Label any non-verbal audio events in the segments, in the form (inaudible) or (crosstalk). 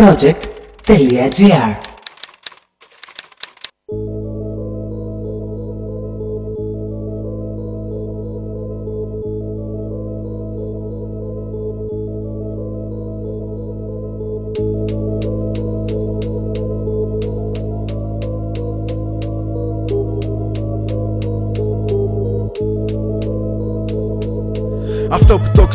Project Telia GR.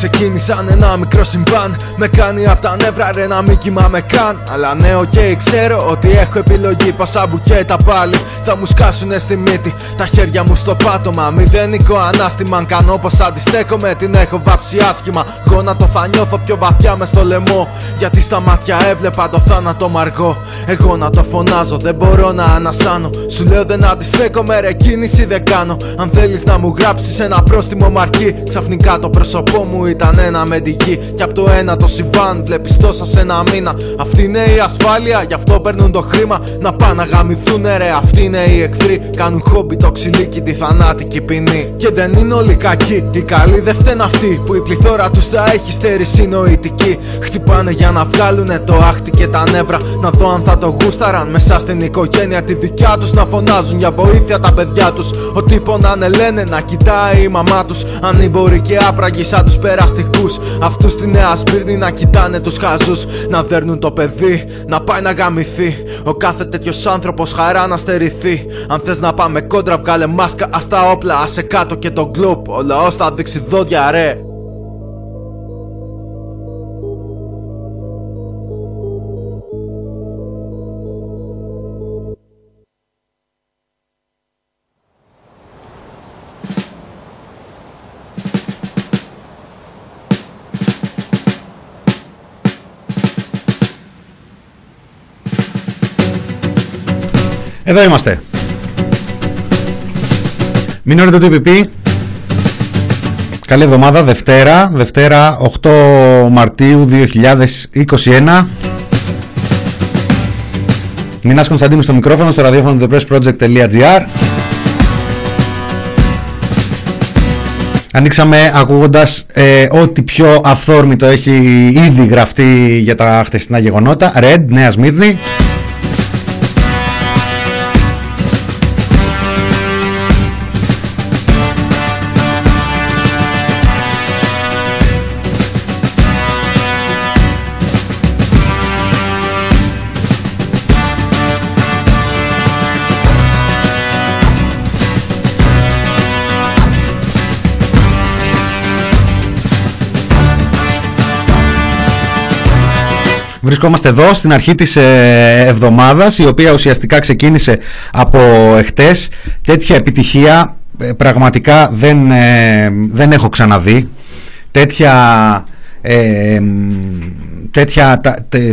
Ξεκίνησαν ένα μικρό συμβάν. Με κάνει απ' τα νεύρα ρε να μην κοιμάμαι καν. Αλλά ναι ok okay, ξέρω ότι έχω επιλογή. Πάσα μπουκέτα πάλι. Θα μου σκάσουνε στη μύτη Τα χέρια μου στο πάτωμα. Μηδενικό ανάστημα Αν κάνω πως αντιστέκομαι. Την έχω βάψει άσχημα. Γόνατο θα νιώθω πιο βαθιά μες στο λαιμό. Γιατί στα μάτια έβλεπα το θάνατο μ' αργό Εγώ να το φωνάζω δεν μπορώ να ανασάνω. Σου λέω δεν αντιστέκομαι ρε κίνηση δεν κάνω. Αν θέλεις να μου γράψεις ένα πρόστιμο μ' αρκεί Ξαφνικά το πρόσωπό μου ήταν ένα με τη γη Κι απ' το ένα το συμβάν βλέπεις τόσα σε ένα μήνα Αυτή είναι η ασφάλεια, γι' αυτό παίρνουν το χρήμα Να πάνε να γαμηθούνε ρε, αυτοί είναι οι εχθροί. Κάνουν χόμπι το ξυλίκι, τη θανάτικη ποινή. Και δεν είναι όλοι κακοί, οι καλοί δεν φταίνουν αυτοί που η πληθώρα τους τα έχει στέρηση νοητική. Χτυπάνε για να βγάλουνε το άχτη και τα νεύρα. Να δω αν θα το γούσταραν μέσα στην οικογένεια τη δικιά τους να φωνάζουν για βοήθεια τα παιδιά τους. Ότι πονάνε λένε να κοιτάει η μαμά τους. Ανήμποροι και άπραγοι σαν τους περαστικούς. Αυτούς στη νέα σπίρνη να κοιτάνε τους χαζούς. Να δέρνουν το παιδί, να πάει να γαμηθεί. Ο κάθε τέτοιος άνθρωπος χαρά να στερηθεί. Αν θες να πάμε κόντρα, βγάλε μάσκα. Α τα όπλα, άσε κάτω και το γκλουπ. Ο λαός θα δείξει δόντια, ρε. Εδώ είμαστε. Μην ώρετε το EPP. Καλή εβδομάδα, Δευτέρα, Δευτέρα 8 Μαρτίου 2021. Μινάς Κωνσταντίνου στο μικρόφωνο στο ραδιόφωνο thepressproject.gr Ανοίξαμε ακούγοντας ε, ό,τι πιο αυθόρμητο έχει ήδη γραφτεί για τα χτεσινά γεγονότα. Red, Νέα Σμύρνη. Βρισκόμαστε εδώ στην αρχή της ε, εβδομάδας η οποία ουσιαστικά ξεκίνησε από εχθές. Τέτοια επιτυχία ε, πραγματικά δεν, ε, δεν έχω ξαναδεί. Τέτοια, τέτοια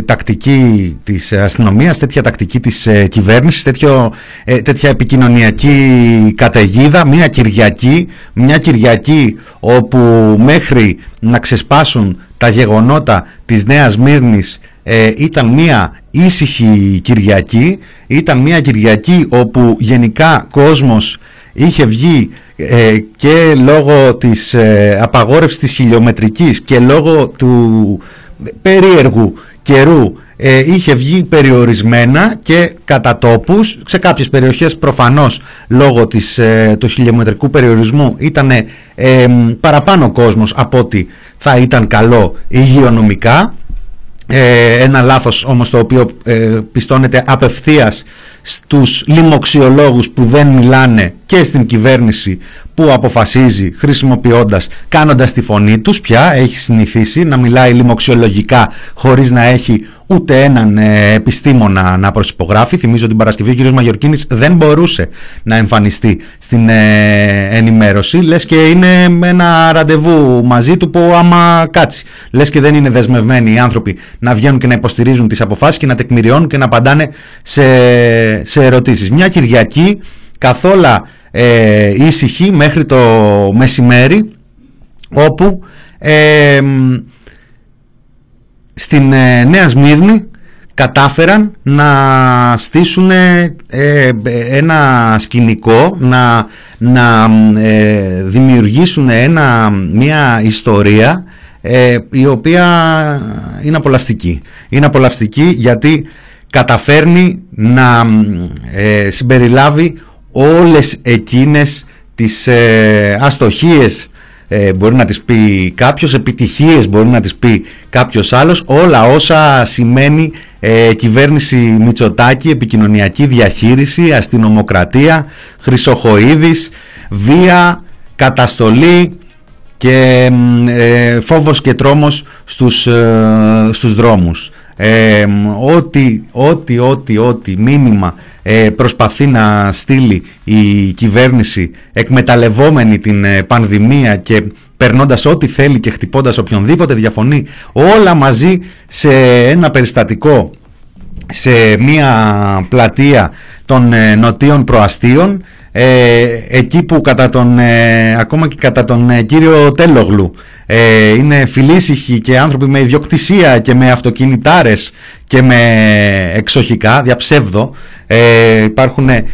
τακτική της αστυνομίας, τέτοια τακτική της ε, κυβέρνησης, τέτοιο, τέτοια επικοινωνιακή καταιγίδα, μια Κυριακή, μια Κυριακή όπου μέχρι να ξεσπάσουν τα γεγονότα της Νέας Μύρνης ε, ήταν μια ήσυχη Κυριακή, ήταν μια Κυριακή όπου γενικά κόσμος είχε βγει ε, και λόγω της ε, απαγόρευσης της χιλιομετρικής και λόγω του περίεργου καιρού ε, είχε βγει περιορισμένα και κατά τόπους. Σε κάποιες περιοχές προφανώς λόγω της, του χιλιομετρικού περιορισμού ήταν παραπάνω κόσμος από ότι θα ήταν καλό υγειονομικά ε, ένα λάθος όμως το οποίο ε, πιστώνεται απευθείας στους λοιμοξιολόγους που δεν μιλάνε και στην κυβέρνηση που αποφασίζει χρησιμοποιώντας, κάνοντας τη φωνή τους πια έχει συνηθίσει να μιλάει λοιμοξιολογικά χωρίς να έχει ούτε έναν ε, επιστήμονα να προσυπογράφει. Θυμίζω την Παρασκευή ο κ. Μαγιορκίνης δεν μπορούσε να εμφανιστεί στην ε, ενημέρωση. Λες και είναι ένα ραντεβού μαζί του που άμα κάτσει. Λες και δεν είναι δεσμευμένοι οι άνθρωποι να βγαίνουν και να υποστηρίζουν τις αποφάσεις και να τεκμηριώνουν και να απαντάνε σε, σε ερωτήσεις. Μια Κυριακή καθόλου ε, ήσυχη μέχρι το μεσημέρι όπου ε, στην ε, Νέα Σμύρνη κατάφεραν να στήσουν ε, ένα σκηνικό, να, να δημιουργήσουν ένα, μια ιστορία η οποία είναι απολαυστική. Είναι απολαυστική γιατί καταφέρνει να συμπεριλάβει όλες εκείνες τις αστοχίες ε, μπορεί να τις πει κάποιος, επιτυχίες μπορεί να τις πει κάποιος άλλος, όλα όσα σημαίνει ε, κυβέρνηση Μητσοτάκη, επικοινωνιακή διαχείριση, αστυνομοκρατία, χρυσοχοίδης, βία, καταστολή και ε, φόβος και τρόμος στους, ε, στους δρόμους. Ε, ό,τι, ό,τι, ό,τι, ό,τι μήνυμα ε, προσπαθεί να στείλει η κυβέρνηση εκμεταλλευόμενη την ε, πανδημία και περνώντας ό,τι θέλει και χτυπώντας οποιονδήποτε διαφωνεί όλα μαζί σε ένα περιστατικό σε μια πλατεία των ε, νοτίων προαστίων εκεί που κατά τον, ακόμα και κατά τον κύριο Τέλογλου είναι φιλήσυχοι και άνθρωποι με ιδιοκτησία και με αυτοκινητάρες και με εξοχικά, διαψεύδω ε, υπάρχουν, ε,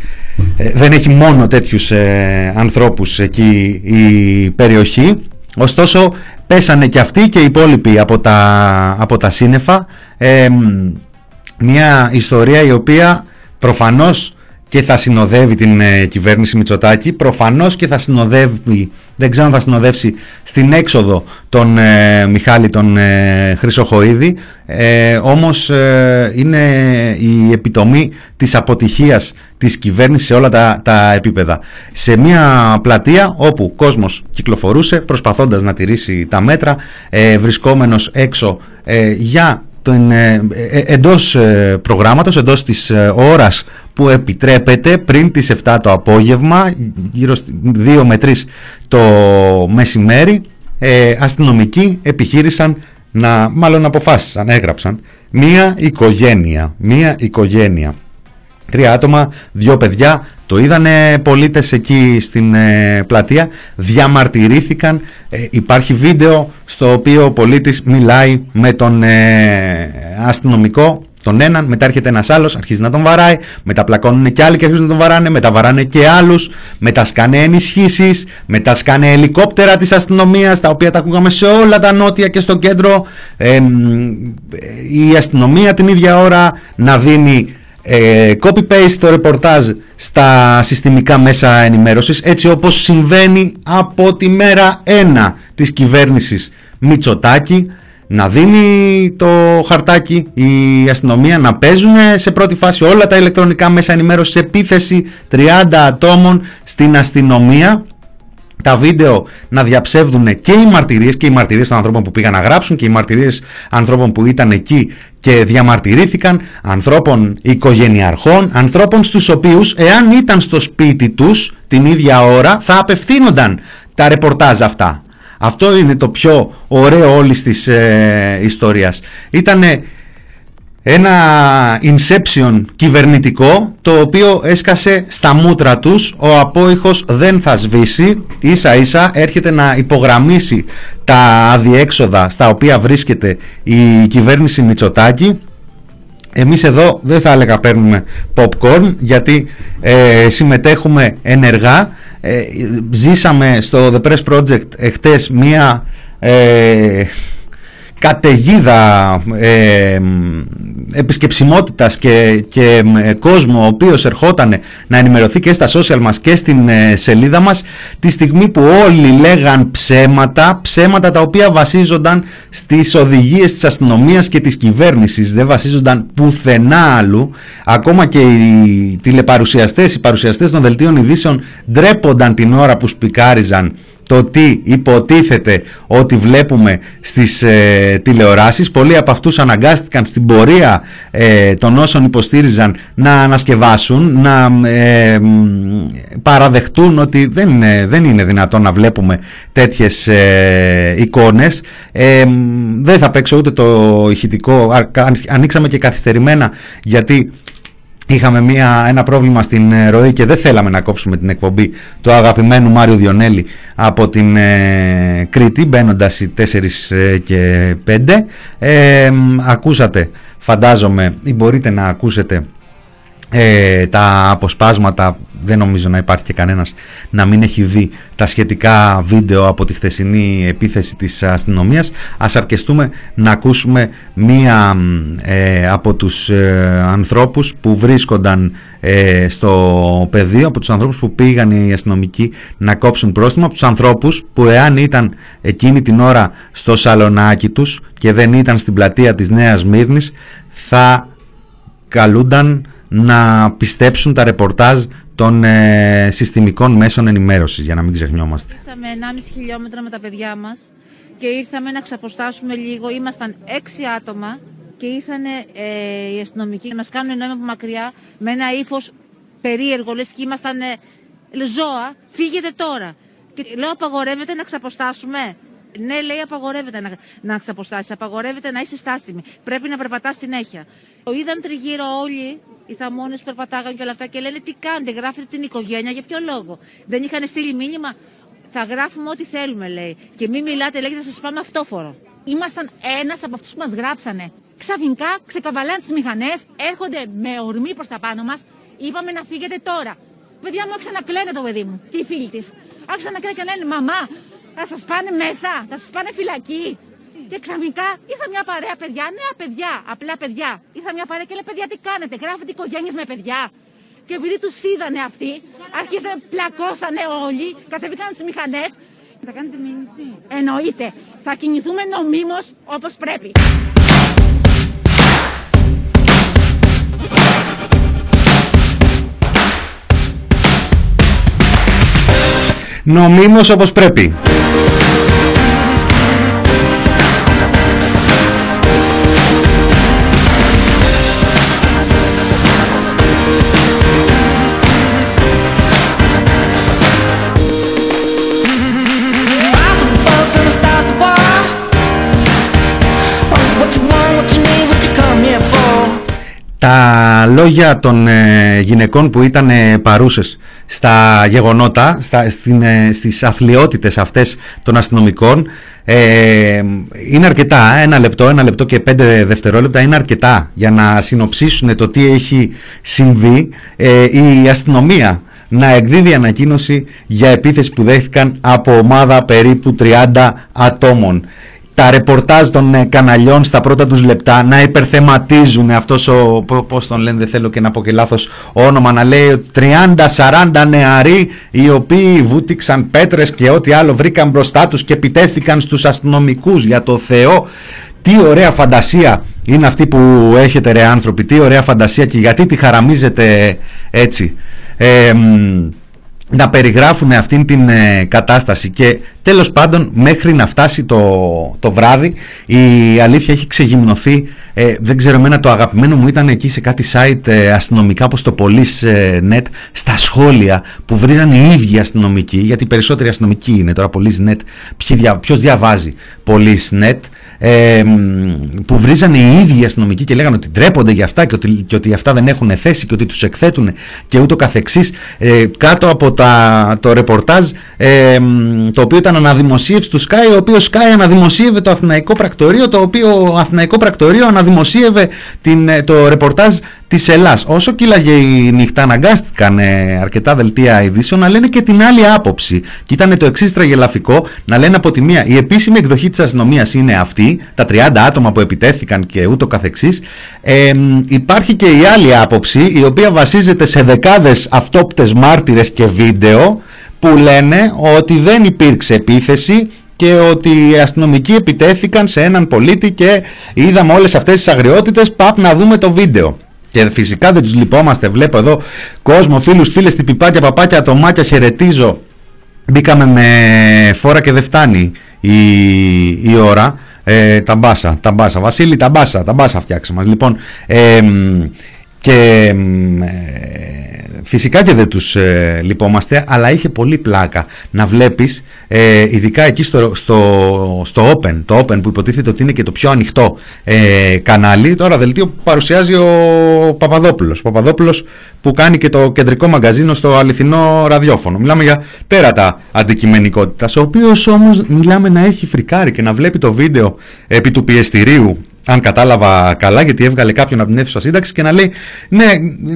δεν έχει μόνο τέτοιους ε, ανθρώπους εκεί η περιοχή. Ωστόσο πέσανε και αυτοί και οι υπόλοιποι από τα, από τα σύννεφα. Ε, μια ιστορία η οποία προφανώς και θα συνοδεύει την ε, κυβέρνηση Μητσοτάκη. Προφανώς και θα συνοδεύει, δεν ξέρω αν θα συνοδεύσει στην έξοδο τον ε, Μιχάλη τον ε, Χρυσοχοίδη, ε, όμως ε, είναι η επιτομή της αποτυχίας της κυβέρνησης σε όλα τα, τα επίπεδα. Σε μια πλατεία όπου κόσμος κυκλοφορούσε προσπαθώντας να τηρήσει τα μέτρα, βρισκόμενος έξω για τον, ε, ε, εντός ε, προγράμματος, εντός της ώρας που επιτρέπεται πριν τις 7 το απόγευμα, γύρω 2 με 3 το μεσημέρι, αστυνομικοί επιχείρησαν να, μάλλον αποφάσισαν, έγραψαν, μία οικογένεια, μία οικογένεια. Τρία άτομα, δύο παιδιά, το είδανε πολίτες εκεί στην ε, πλατεία, διαμαρτυρήθηκαν, ε, υπάρχει βίντεο στο οποίο ο πολίτης μιλάει με τον ε, αστυνομικό, τον έναν, μετά έρχεται ένας άλλος, αρχίζει να τον βαράει, μετά πλακώνουν και άλλοι και αρχίζουν να τον βαράνε, μετά βαράνε και άλλους, μετά σκάνε ενισχύσεις, μετά σκάνε ελικόπτερα της αστυνομίας, τα οποία τα ακούγαμε σε όλα τα νότια και στο κέντρο, η αστυνομία την ίδια ώρα να δίνει ε, copy-paste το ρεπορτάζ στα συστημικά μέσα ενημέρωσης έτσι όπως συμβαίνει από τη μέρα 1 της κυβέρνησης Μητσοτάκη να δίνει το χαρτάκι η αστυνομία να παίζουν σε πρώτη φάση όλα τα ηλεκτρονικά μέσα ενημέρωσης επίθεση 30 ατόμων στην αστυνομία τα βίντεο να διαψεύδουν και οι μαρτυρίες και οι μαρτυρίες των ανθρώπων που πήγαν να γράψουν και οι μαρτυρίες ανθρώπων που ήταν εκεί και διαμαρτυρήθηκαν, ανθρώπων οικογενειαρχών, ανθρώπων στους οποίους εάν ήταν στο σπίτι τους την ίδια ώρα θα απευθύνονταν τα ρεπορτάζ αυτά. Αυτό είναι το πιο ωραίο όλης της ε, ιστορίας. Ήτανε ένα inception κυβερνητικό το οποίο έσκασε στα μούτρα τους. Ο απόϊχος δεν θα σβήσει. Ίσα ίσα έρχεται να υπογραμμίσει τα αδιέξοδα στα οποία βρίσκεται η κυβέρνηση Μητσοτάκη. Εμείς εδώ δεν θα έλεγα παίρνουμε popcorn γιατί ε, συμμετέχουμε ενεργά. Ε, ζήσαμε στο The Press Project εχθές μία ε, καταιγίδα ε, επισκεψιμότητας και, και ε, κόσμο ο οποίος ερχόταν να ενημερωθεί και στα social μας και στην ε, σελίδα μας τη στιγμή που όλοι λέγαν ψέματα, ψέματα τα οποία βασίζονταν στις οδηγίες της αστυνομίας και της κυβέρνησης, δεν βασίζονταν πουθενά άλλου, ακόμα και οι τηλεπαρουσιαστές, οι παρουσιαστές των δελτίων ειδήσεων ντρέπονταν την ώρα που σπικάριζαν το τι υποτίθεται ότι βλέπουμε στις ε, τηλεοράσεις. Πολλοί από αυτούς αναγκάστηκαν στην πορεία ε, των όσων υποστήριζαν να ανασκευάσουν, να ε, παραδεχτούν ότι δεν είναι, δεν είναι δυνατόν να βλέπουμε τέτοιες ε, εικόνες. δεν θα παίξω ούτε το ηχητικό, ανοίξαμε και καθυστερημένα γιατί Είχαμε μια, ένα πρόβλημα στην ε, ροή και δεν θέλαμε να κόψουμε την εκπομπή του αγαπημένου Μάριου Διονέλη από την ε, Κρήτη μπαίνοντας οι 4 ε, και 5. Ε, ακούσατε φαντάζομαι ή μπορείτε να ακούσετε τα αποσπάσματα δεν νομίζω να υπάρχει και κανένας να μην έχει δει τα σχετικά βίντεο από τη χθεσινή επίθεση της αστυνομίας. Ας αρκεστούμε να ακούσουμε μία ε, από τους ε, ανθρώπους που βρίσκονταν ε, στο πεδίο, από τους ανθρώπους που πήγαν οι αστυνομικοί να κόψουν πρόστιμο, από τους ανθρώπους που εάν ήταν εκείνη την ώρα στο σαλονάκι τους και δεν ήταν στην πλατεία της Νέας Μύρνης θα καλούνταν να πιστέψουν τα ρεπορτάζ των ε, συστημικών μέσων ενημέρωσης για να μην ξεχνιόμαστε. Ήρθαμε 1,5 χιλιόμετρα με τα παιδιά μας και ήρθαμε να ξαποστάσουμε λίγο. Ήμασταν 6 άτομα και ήρθαν ε, οι αστυνομικοί να μας κάνουν νόημα από μακριά με ένα ύφος περίεργο, λες και ήμασταν ε, ζώα, φύγετε τώρα. Και λέω απαγορεύεται να ξαποστάσουμε. Ναι, λέει, απαγορεύεται να, να ξαποστάσεις. Απαγορεύεται να είσαι στάσιμη. Πρέπει να περπατάς συνέχεια. Το είδαν τριγύρω όλοι οι θαμώνες περπατάγαν και όλα αυτά και λένε τι κάνετε, γράφετε την οικογένεια, για ποιο λόγο; Δεν είχαν στείλει μήνυμα. Θα γράφουμε ό,τι θέλουμε, λέει. Και μην μιλάτε, λέει, θα σας πάμε αυτόφορο. Ήμασταν ένας από αυτούς που μας γράψανε. Ξαφνικά ξεκαβαλάνε τις μηχανές, έρχονται με ορμή προς τα πάνω μας. Είπαμε να φύγετε τώρα. Παιδιά μου άρχισαν να κλαίνε το παιδί μου και οι φίλοι της. Άρχισαν να κλαίνε και λένε Μαμά, θα σας πάνε μέσα, θα σας πάνε φυλακή. Και ξαφνικά ήρθα μια παρέα παιδιά, νέα παιδιά, απλά παιδιά. Ήρθα μια παρέα και λέει: Παιδιά, τι κάνετε, γράφετε οικογένειες με παιδιά. Και επειδή τους είδανε αυτοί, αρχίσανε, πλακώσανε όλοι, κατεβήκαν τι μηχανές. Θα κάνετε μήνυση. Εννοείται. Θα κινηθούμε νομίμως όπως πρέπει. Νομίμως όπως πρέπει. Λόγια των ε, γυναικών που ήταν ε, παρούσες στα γεγονότα, στα, στην, ε, στις αθλειότητες αυτές των αστυνομικών ε, είναι αρκετά, ένα λεπτό, ένα λεπτό και πέντε δευτερόλεπτα είναι αρκετά για να συνοψίσουν το τι έχει συμβεί η αστυνομία να εκδίδει ανακοίνωση για επίθεση που δέχτηκαν από ομάδα περίπου 30 ατόμων τα ρεπορτάζ των ε, καναλιών στα πρώτα τους λεπτά να υπερθεματίζουν αυτός ο, πώς τον λένε δεν θέλω και να πω και λάθος όνομα να λέει 30-40 νεαροί οι οποίοι βούτυξαν πέτρες και ό,τι άλλο βρήκαν μπροστά τους και επιτέθηκαν στους αστυνομικούς για το Θεό. Τι ωραία φαντασία είναι αυτή που έχετε ρε άνθρωποι τι ωραία φαντασία και γιατί τη χαραμίζετε έτσι. Ε, να περιγράφουν αυτήν την ε, κατάσταση. Και τέλος πάντων μέχρι να φτάσει το, το βράδυ η αλήθεια έχει ξεγυμνωθεί ε, δεν ξέρω εμένα το αγαπημένο μου ήταν εκεί σε κάτι site ε, αστυνομικά όπως το Police.net στα σχόλια που βρίζαν οι ίδιοι αστυνομικοί γιατί περισσότεροι αστυνομικοί είναι τώρα Police.net ποιος διαβάζει Police.net ε, που βρίζανε οι ίδιοι αστυνομικοί και λέγανε ότι ντρέπονται για αυτά και ότι, και ότι αυτά δεν έχουν θέση και ότι τους εκθέτουν και ούτω καθεξής ε, κάτω από τα, το ρεπορτάζ ε, το οποίο ήταν αναδημοσίευση του Sky ο οποίος Sky αναδημοσίευε το Αθηναϊκό Πρακτορείο το οποίο Αθηναϊκό Πρακτορείο αναδημοσίευε την, ε, το ρεπορτάζ της Ελλάς. Όσο κύλαγε η νύχτα, αναγκάστηκαν ε, αρκετά δελτία ειδήσεων να λένε και την άλλη άποψη. Και ήταν το εξής τραγελαφικό να λένε από τη μία η επίσημη εκδοχή της αστυνομίας είναι αυτή, τα 30 άτομα που επιτέθηκαν και ούτω καθεξής. Ε, υπάρχει και η άλλη άποψη, η οποία βασίζεται σε δεκάδες αυτόπτες μάρτυρες και βίντεο που λένε ότι δεν υπήρξε επίθεση και ότι οι αστυνομικοί επιτέθηκαν σε έναν πολίτη και είδαμε όλες αυτές τις αγριότητες, παπ να δούμε το βίντεο. Και φυσικά δεν τους λυπόμαστε. Βλέπω εδώ κόσμο, φίλους, φίλες, τυπιπάκια, παπάκια, ατομάκια, χαιρετίζω. Μπήκαμε με φόρα και δεν φτάνει η, η ώρα. Ε, τα μπάσα, τα μπάσα. Βασίλη, τα μπάσα, τα μπάσα φτιάξαμε. Λοιπόν, ε, και ε, Φυσικά και δεν τους ε, λυπόμαστε, αλλά είχε πολύ πλάκα να βλέπεις, ε, ειδικά εκεί στο, στο, στο Open, το Open που υποτίθεται ότι είναι και το πιο ανοιχτό ε, κανάλι, τώρα δελτίο που παρουσιάζει ο Παπαδόπουλος. Ο Παπαδόπουλος που κάνει και το κεντρικό μαγκαζίνο στο αληθινό ραδιόφωνο. Μιλάμε για τέρατα αντικειμενικότητας, ο οποίος όμως μιλάμε να έχει φρικάρει και να βλέπει το βίντεο επί του πιεστηρίου αν κατάλαβα καλά, γιατί έβγαλε κάποιον από την αίθουσα σύνταξη και να λέει, ναι,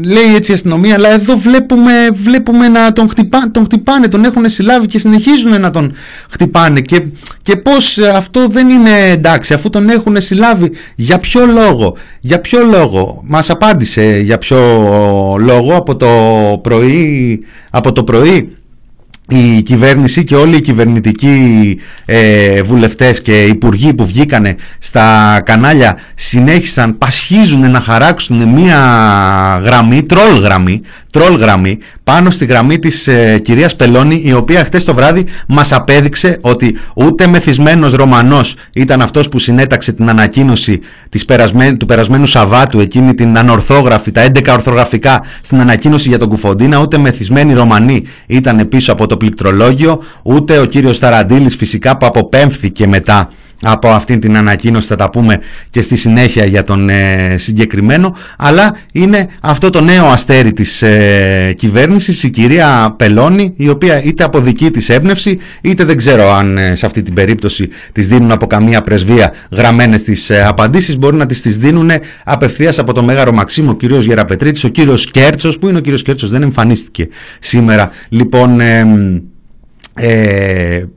λέει έτσι η αστυνομία, αλλά εδώ βλέπουμε, βλέπουμε να τον, χτυπά, τον χτυπάνε, τον έχουν συλλάβει και συνεχίζουν να τον χτυπάνε. Και, και πώς αυτό δεν είναι εντάξει, αφού τον έχουν συλλάβει, για ποιο λόγο, για ποιο λόγο. Μας απάντησε για ποιο λόγο από το πρωί, από το πρωί η κυβέρνηση και όλοι οι κυβερνητικοί ε, βουλευτές και υπουργοί που βγήκανε στα κανάλια συνέχισαν, πασχίζουν να χαράξουν μία γραμμή, τρόλ γραμμή, τρόλ γραμμή πάνω στη γραμμή της ε, κυρίας Πελώνη η οποία χτες το βράδυ μας απέδειξε ότι ούτε μεθυσμένος Ρωμανός ήταν αυτός που συνέταξε την ανακοίνωση της του περασμένου Σαββάτου εκείνη την ανορθόγραφη, τα 11 ορθογραφικά στην ανακοίνωση για τον Κουφοντίνα ούτε μεθυσμένοι Ρωμανοί ήταν πίσω από το πληκτρολόγιο ούτε ο κύριος Ταραντήλης φυσικά που αποπέμφθηκε μετά από αυτήν την ανακοίνωση θα τα πούμε και στη συνέχεια για τον ε, συγκεκριμένο. Αλλά είναι αυτό το νέο αστέρι της ε, κυβέρνησης η κυρία Πελώνη η οποία είτε από δική της έμπνευση είτε δεν ξέρω αν ε, σε αυτή την περίπτωση τις δίνουν από καμία πρεσβεία γραμμένες τις ε, απαντήσεις. Μπορεί να τις, τις δίνουν απευθείας από το Μέγαρο Μαξίμου ο κύριος Γεραπετρίτης ο κύριος Κέρτσος που είναι ο κύριος Κέρτσος δεν εμφανίστηκε σήμερα. Λοιπόν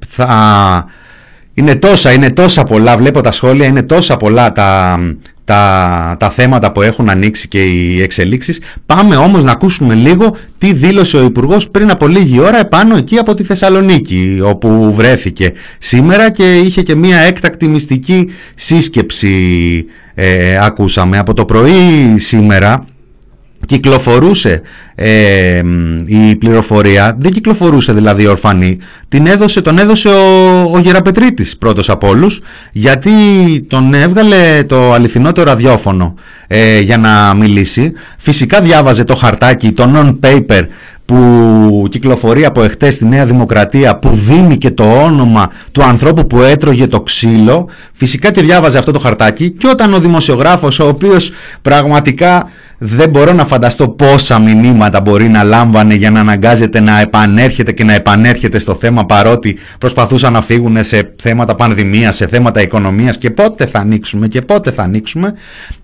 θα είναι τόσα, είναι τόσα πολλά, βλέπω τα σχόλια, είναι τόσα πολλά τα, τα, τα θέματα που έχουν ανοίξει και οι εξελίξεις. Πάμε όμως να ακούσουμε λίγο τι δήλωσε ο Υπουργός πριν από λίγη ώρα επάνω εκεί από τη Θεσσαλονίκη όπου βρέθηκε σήμερα και είχε και μια έκτακτη μυστική σύσκεψη ε, ακούσαμε. Από το πρωί σήμερα κυκλοφορούσε ε, η πληροφορία, δεν κυκλοφορούσε δηλαδή ορφανή, την έδωσε, τον έδωσε ο, ο Γεραπετρίτης πρώτος από όλους, γιατί τον έβγαλε το αληθινό ραδιόφωνο ε, για να μιλήσει. Φυσικά διάβαζε το χαρτάκι, το non-paper που κυκλοφορεί από εχθές στη Νέα Δημοκρατία που δίνει και το όνομα του ανθρώπου που έτρωγε το ξύλο. Φυσικά και διάβαζε αυτό το χαρτάκι. Και όταν ο δημοσιογράφος ο οποίος πραγματικά δεν μπορώ να φανταστώ πόσα μηνύματα μπορεί να λάμβανε για να αναγκάζεται να επανέρχεται και να επανέρχεται στο θέμα παρότι προσπαθούσαν να φύγουν σε θέματα πανδημίας, σε θέματα οικονομίας και πότε θα ανοίξουμε και πότε θα ανοίξουμε.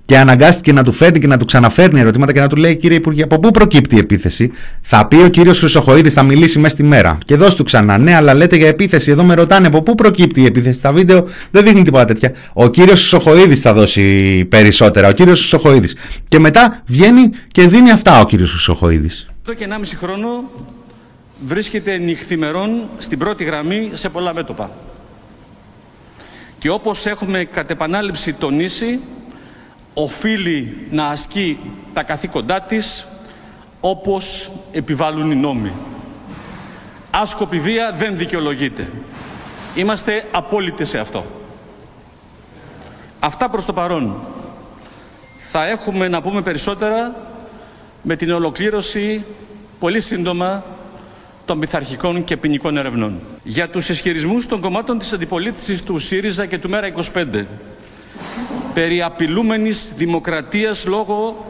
Και αναγκάστηκε να του φέρνει και να του ξαναφέρνει ερωτήματα και να του λέει κύριε Υπουργέ από πού προκύπτει η επίθεση; Θα πει ο κύριος Χρυσοχοίδης θα μιλήσει μέσα στη μέρα. Και δώσ' του ξανά ναι αλλά λέτε για επίθεση εδώ με ρωτάνε από πού προκύπτει η επίθεση στα βίντεο δεν δείχνει τίποτα τέτοια ο κύριος Χρυσοχοίδης θα δώσει περισσότερα ο κύριος Χρυσοχοίδης. Και μετά βγαίνει και δίνει αυτά ο κύριος Χρυσοχοίδης. Εδώ και 1,5 χρόνο βρίσκεται νυχθημερών στην πρώτη γραμμή σε πολλά μέτωπα. Και όπως έχουμε κατ' επανάληψη τονίσει, οφείλει να ασκεί τα καθήκοντά της όπως επιβάλλουν οι νόμοι. Άσκοπη βία δεν δικαιολογείται. Είμαστε απόλυτοι σε αυτό. Αυτά προς το παρόν θα έχουμε να πούμε περισσότερα με την ολοκλήρωση πολύ σύντομα των πειθαρχικών και ποινικών ερευνών. Για τους ισχυρισμούς των κομμάτων της αντιπολίτευσης του ΣΥΡΙΖΑ και του ΜΕΡΑ25 περί απειλούμενης δημοκρατίας λόγω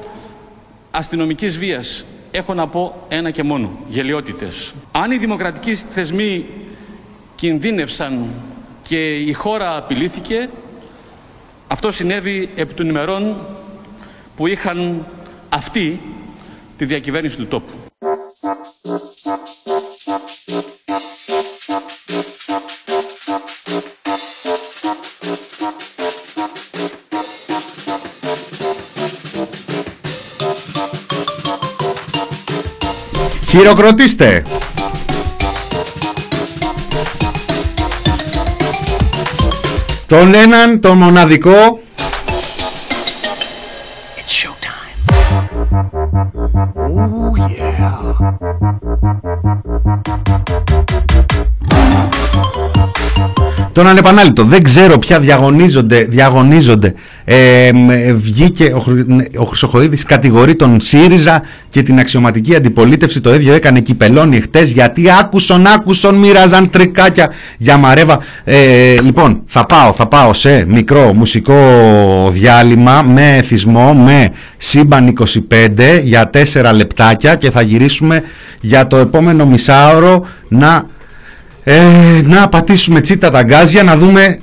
αστυνομικής βίας έχω να πω ένα και μόνο, γελιότητες. Αν οι δημοκρατικοί θεσμοί κινδύνευσαν και η χώρα απειλήθηκε, αυτό συνέβη επί των ημερών που είχαν αυτή τη διακυβέρνηση του τόπου. Χειροκροτήστε! Τον έναν, τον μοναδικό Τον ανεπανάληπτο. Δεν ξέρω ποια διαγωνίζονται. διαγωνίζονται. Ε, βγήκε ο, ο Χρυσοχοίδης κατηγορεί τον ΣΥΡΙΖΑ και την αξιωματική αντιπολίτευση. Το ίδιο έκανε και η Πελώνη χτες γιατί άκουσον άκουσον μοίραζαν τρικάκια για μαρέβα. Ε, λοιπόν θα πάω, θα πάω σε μικρό μουσικό διάλειμμα με εθισμό, με σύμπαν 25 για 4 λεπτάκια και θα γυρίσουμε για το επόμενο μισάωρο να ε, να πατήσουμε τσίτα τα γκάζια να δούμε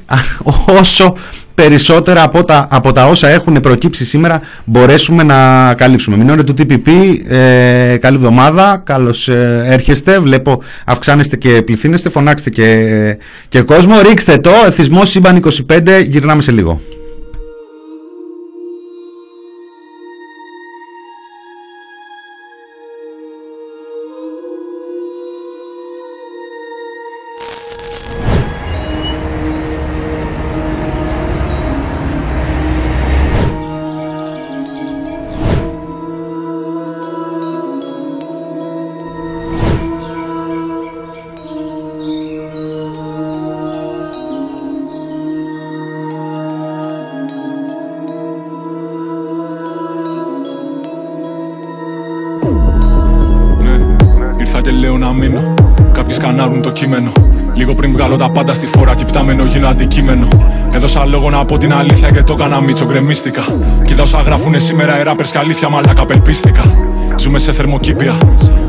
όσο περισσότερα από τα, από τα όσα έχουν προκύψει σήμερα μπορέσουμε να καλύψουμε. Μηνώνε του TPP, ε, καλή εβδομάδα, καλώς ε, έρχεστε, βλέπω αυξάνεστε και πληθύνεστε, φωνάξτε και, και κόσμο, ρίξτε το, εθισμός σύμπαν 25, γυρνάμε σε λίγο. Λίγο πριν βγάλω τα πάντα στη φόρα, κυπτάμενο γίνω αντικείμενο. Έδωσα λόγο να πω την αλήθεια και το έκανα μίτσο γκρεμίστηκα. Κοίτα όσα γράφουνε σήμερα οι ράπερς και αλήθεια μαλάκα απελπίστηκα. Ζούμε σε θερμοκήπια,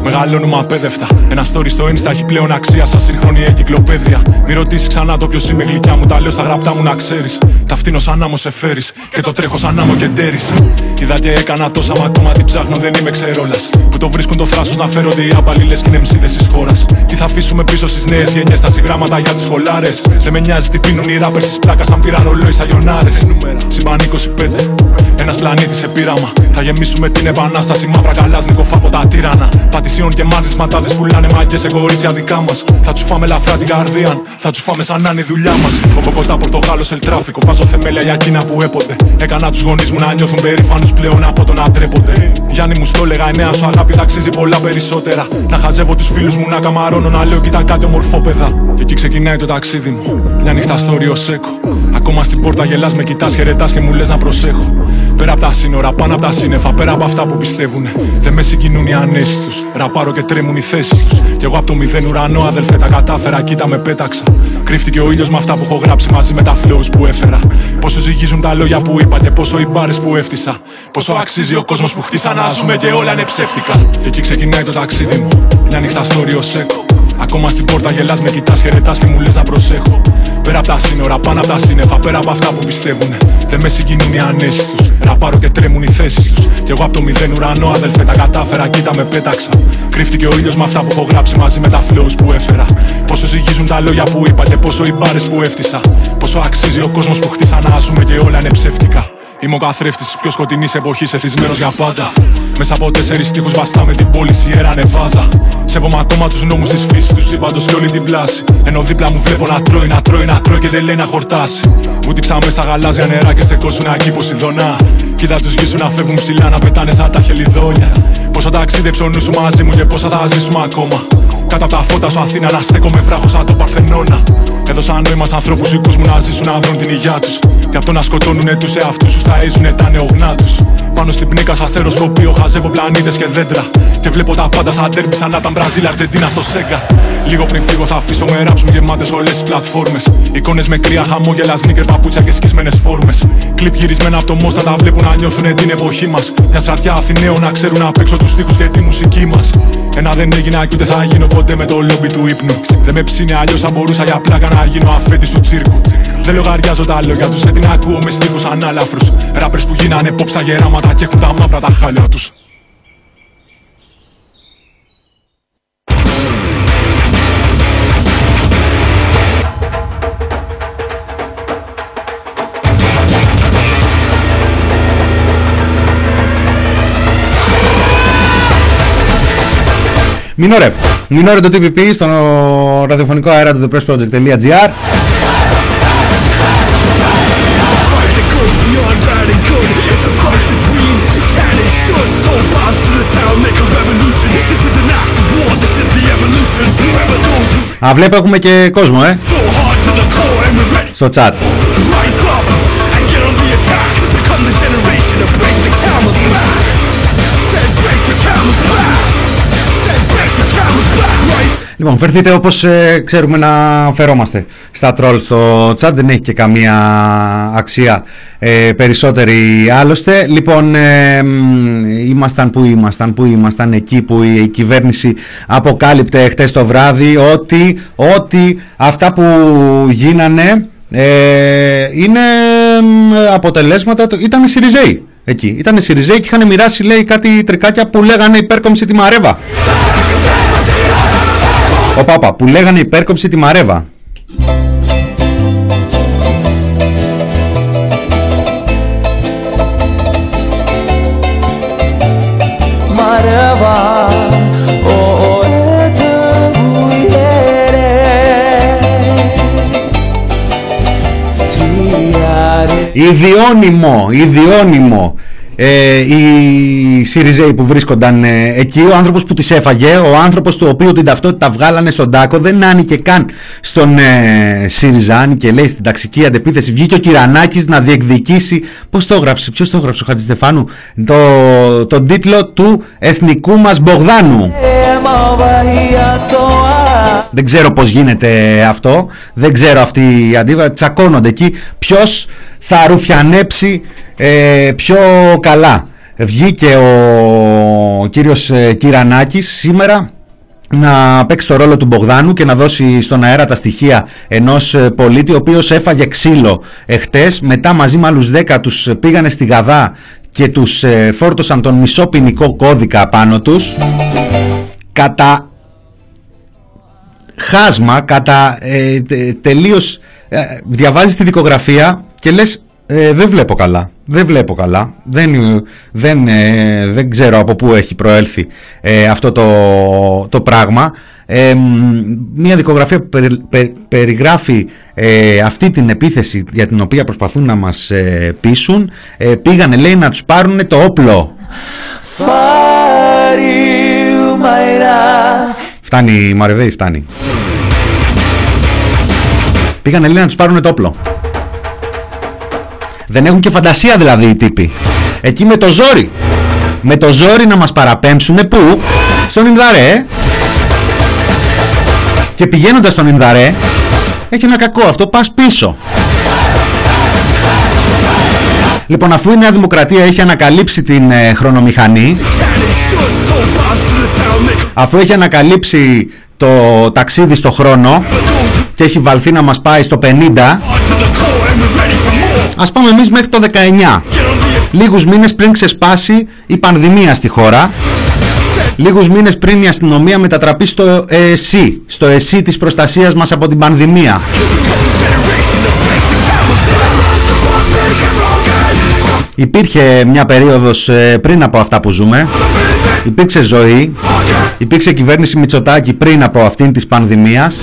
μεγαλώνουμε απέδευτα. Ένα story στο Insta έχει πλέον αξία σαν σύγχρονη εγκυκλοπαίδεια. Μη ρωτήσεις ξανά το ποιος είμαι γλυκιά μου, τα λέω στα γραπτά μου να ξέρεις. Τα φτύνω σαν άμμο σε φέρεις και το τρέχω σαν άμμο και ντέρι. Είδα και έκανα τόσα, μα ακόμα την ψάχνω δεν είμαι ξερόλας. Που το βρίσκουν το θράσο να φέρονται οι απαλή λες και είναι μσίδε της χώρας. Τι θα αφήσουμε πίσω στις νέες γενιές, τα συγγράμματα για τις σχολάρε. Δεν με νοιάζει τι πίνουν οι ράπερ τη πλάκας, σαν πήρα ρολόι σαν γιονάρες. Σύμπαν 25, ένας πλανήτης σε πείραμα. Θα γεμίσουμε την επανάσταση μαύρα καλά νικοφά από τα τύρανα. Πατησίων και μάτρε ματάδες πουλάνε μαγκέ σε κορίτσια δικά μας. Θα του φάμε λαφρά την καρδία, θα του φάμε σαν να είναι η δουλειά μας. Κοκοκοτά Πορτογάλος σε τράφικο, βάζω θεμέλια για εκείνα που έποτε. Έκανα τους γονείς μου να νιώθουν περήφανους πλέον από το να τρέπονται. Γιάννη μου στο έλεγα, η νέα σου αγάπη θα αξίζει πολλά περισσότερα. Να χαζεύω τους φίλους μου να καμαρώνω, να λέω κοίτα κάτι ομορφόπεδα. Και εκεί ξεκινάει το ταξίδι μου. Μια νύχτα στο Ρίο Σέκο. Ακόμα στην πόρτα γελάς με κοιτάς, χαιρετάς και μου λες να προσέχω. Πέρα από τα σύνορα, πάνω από τα σύννεφα, πέρα από αυτά που πιστεύουν. Δεν με συγκινούν οι ανέσεις τους. Ραπάρω και τρέμουν οι θέσεις τους. Κι εγώ από το μηδέν ουρανό, αδελφέ, τα κατάφερα, κοίτα με πέταξα. Κρύφτηκε ο ήλιος με αυτά που έχω γράψει μαζί με τα flows που έφερα. Πόσο ζυγίζουν τα λόγια που είπα και πόσο οι μπάρες που έφτισα. Πόσο αξίζει ο κόσμος που χτίσα να ζούμε και όλα είναι ψεύτικα. Και εκεί ξεκινάει το ταξίδι μου. Μια νύχτα στο Ρίο Σέκο. Ακόμα στην πόρτα γελάς με κοιτάς, χαιρετάς και μου λες να προσέχω. Πέρα από τα σύνορα, πάνω από τα σύννεφα, πέρα από αυτά που πιστεύουν. Δεν με συγκινούν οι ανέσεις τους. Ραπάρω και τρέμουν οι θέσεις τους. Κι εγώ από το μηδέν ουρανό, αδελφέ, τα κατάφερα, κοίτα με πέταξα. Κρύφτηκε ο ήλιος με αυτά που έχω γράψει μαζί με τα flows που έφερα. Πόσο ζυγίζουν τα λόγια που είπα και πόσο οι μπάρες που έφτισα. Πόσο αξίζει ο κόσμος που χτίσα να ζούμε και όλα είναι ψεύτικα. Είμαι ο καθρέφτης της πιο σκοτεινής εποχής, εθισμένος για πάντα. Μέσα από τέσσερις τείχου βαστάμε την πόλη Σιέρα Νεβάδα. Σέβομαι ακόμα τους νόμους της φύσης τους σύμπαντος και όλη την πλάση. Ενώ δίπλα μου βλέπω να τρώει, να τρώει, να τρώει και δεν λέει να χορτάσει. Βούτυξα με στα γαλάζια νερά και στεκόσουν εκεί Ποσειδονά. Κοίτα τους γης να φεύγουν ψηλά, να πετάνε σαν τα χελιδόνια. Πόσα ταξίδεψε ο νους σου μαζί μου και πόσα θα ζήσουμε ακόμα. Κάτω από τα φώτα σου Αθήνα να στέκομαι βράχος σαν το Παρθενώνα. Έδωσα νόημας σε ανθρώπους δικού μου να ζήσουν να βρουν την υγεία τους. Και αυτό να σκοτώνουν τους εαυτούς τους ταΐζουνε τα νεογνά τους. Πάνω στην πνίκα σας στεροσκοπείο χαζεύω πλανήτες και δέντρα. Και βλέπω τα πάντα σαν τέρμι σαν να ήταν Μπραζίλ Αργεντίνα στο Σέγγα. Λίγο πριν φύγω θα αφήσω με ράψουν γεμάτες όλες τις πλατφόρμες. Εικόνες με κρύα χαμόγελα, σνίκερ, παπούτσια και σκισμένες φόρμες. Κλειπ γυρισμένα από το μόστα τα βλέπουν να νιώθουν την εποχή μας. Μια στρατιά Αθηναίων να ξέρουν να παίξω τους τοίχου για τη μουσική μας. Ένα δεν έγινα και ούτε θα γίνω ποτέ με το λόμπι του ύπνου. Δεν με ψήνει αλλιώς θα μπορούσα για πλάκα να γίνω αφέτη του τσίρκου. Δεν λογαριάζω τα λόγια τους, σε την ακούω με στίχου ανάλαφρου. Ράπερ που γίνανε πόψα γεράματα και έχουν τα μαύρα τα χάλια τους. Μινόρε. Μινόρε το TPP στο ραδιοφωνικό αέρα του thepressproject.gr Α, βλέπω έχουμε και κόσμο, ε. Στο chat. Λοιπόν, φερθείτε όπως ε, ξέρουμε να φερόμαστε στα τρόλ στο chat, δεν έχει και καμία αξία ε, περισσότερη άλλωστε. Λοιπόν, ε, ήμασταν που ήμασταν, που ήμασταν εκεί που η κυβέρνηση αποκάλυπτε χτες το βράδυ ότι, ότι αυτά που γίνανε Ε, είναι αποτελέσματα, ήταν οι Σιριζέοι εκεί. Ήταν οι Σιριζέοι και είχαν μοιράσει λέει κάτι τρικάκια που λέγανε υπέρκομψη τη Μαρέβα. Ο Πάπα, που λέγανε υπέρκομψη τη Μαρέβα. Ιδιώνυμο, ιδιώνυμο ε, οι Σιριζέοι που βρίσκονταν ε, εκεί, ο άνθρωπος που τις έφαγε, ο άνθρωπος του οποίου την ταυτότητα βγάλανε στον τάκο, δεν άνοιγε καν στον ε, ΣΥΡΙΖΑ, άνοιγε λέει στην ταξική αντεπίθεση, βγήκε ο Κυρανάκης να διεκδικήσει, πώς το έγραψε, ποιος το έγραψε ο Χατζηστεφάνου, το, τον τίτλο του εθνικού μας Μπογδάνου. Δεν ξέρω πώς γίνεται αυτό, δεν ξέρω αυτή η αντίβαση, τσακώνονται εκεί, ποιος θα ρουφιανέψει ε, πιο καλά. Βγήκε ο κύριος ε, Κυρανάκης σήμερα να παίξει το ρόλο του Μπογδάνου και να δώσει στον αέρα τα στοιχεία ενός ε, πολίτη ο οποίος έφαγε ξύλο εχτες μετά μαζί με άλλους 10 τους πήγανε στη Γαδά και τους φόρτωσαν τον μισό ποινικό κώδικα πάνω τους. Κατά χάσμα, κατά ε, τελείως διαβάζεις τη δικογραφία και λες ε, δεν βλέπω καλά. Δεν βλέπω καλά. Δεν, δεν, ε, δεν ξέρω από πού έχει προέλθει ε, αυτό το, το πράγμα. Ε, μια δικογραφία που περιγράφει αυτή την επίθεση για την οποία προσπαθούν να μας πείσουν. πήγανε λέει να τους πάρουν το όπλο. Φτάνει Μαρεβέη, φτάνει. Πήγανε λέει να τους πάρουν το όπλο. Δεν έχουν και φαντασία δηλαδή οι τύποι. Εκεί με το ζόρι. Με το ζόρι να μας παραπέμψουνε πού; Στον Ινδαρέ. Και πηγαίνοντας στον Ινδαρέ έχει ένα κακό αυτό. Πας πίσω. Λοιπόν, αφού η Νέα Δημοκρατία έχει ανακαλύψει την ε, χρονομηχανή, αφού έχει ανακαλύψει το ταξίδι στο χρόνο και έχει βαλθεί να μας πάει στο 50, Ας πάμε εμείς μέχρι το 19. Λίγους μήνες πριν ξεσπάσει η πανδημία στη χώρα. Λίγους μήνες πριν η αστυνομία μετατραπεί στο ΕΣΥ, στο ΕΣΥ της προστασίας μας από την πανδημία. Υπήρχε μια περίοδος ε, πριν από αυτά που ζούμε. Υπήρξε ζωή. Υπήρξε κυβέρνηση Μητσοτάκη πριν από αυτήν της πανδημίας.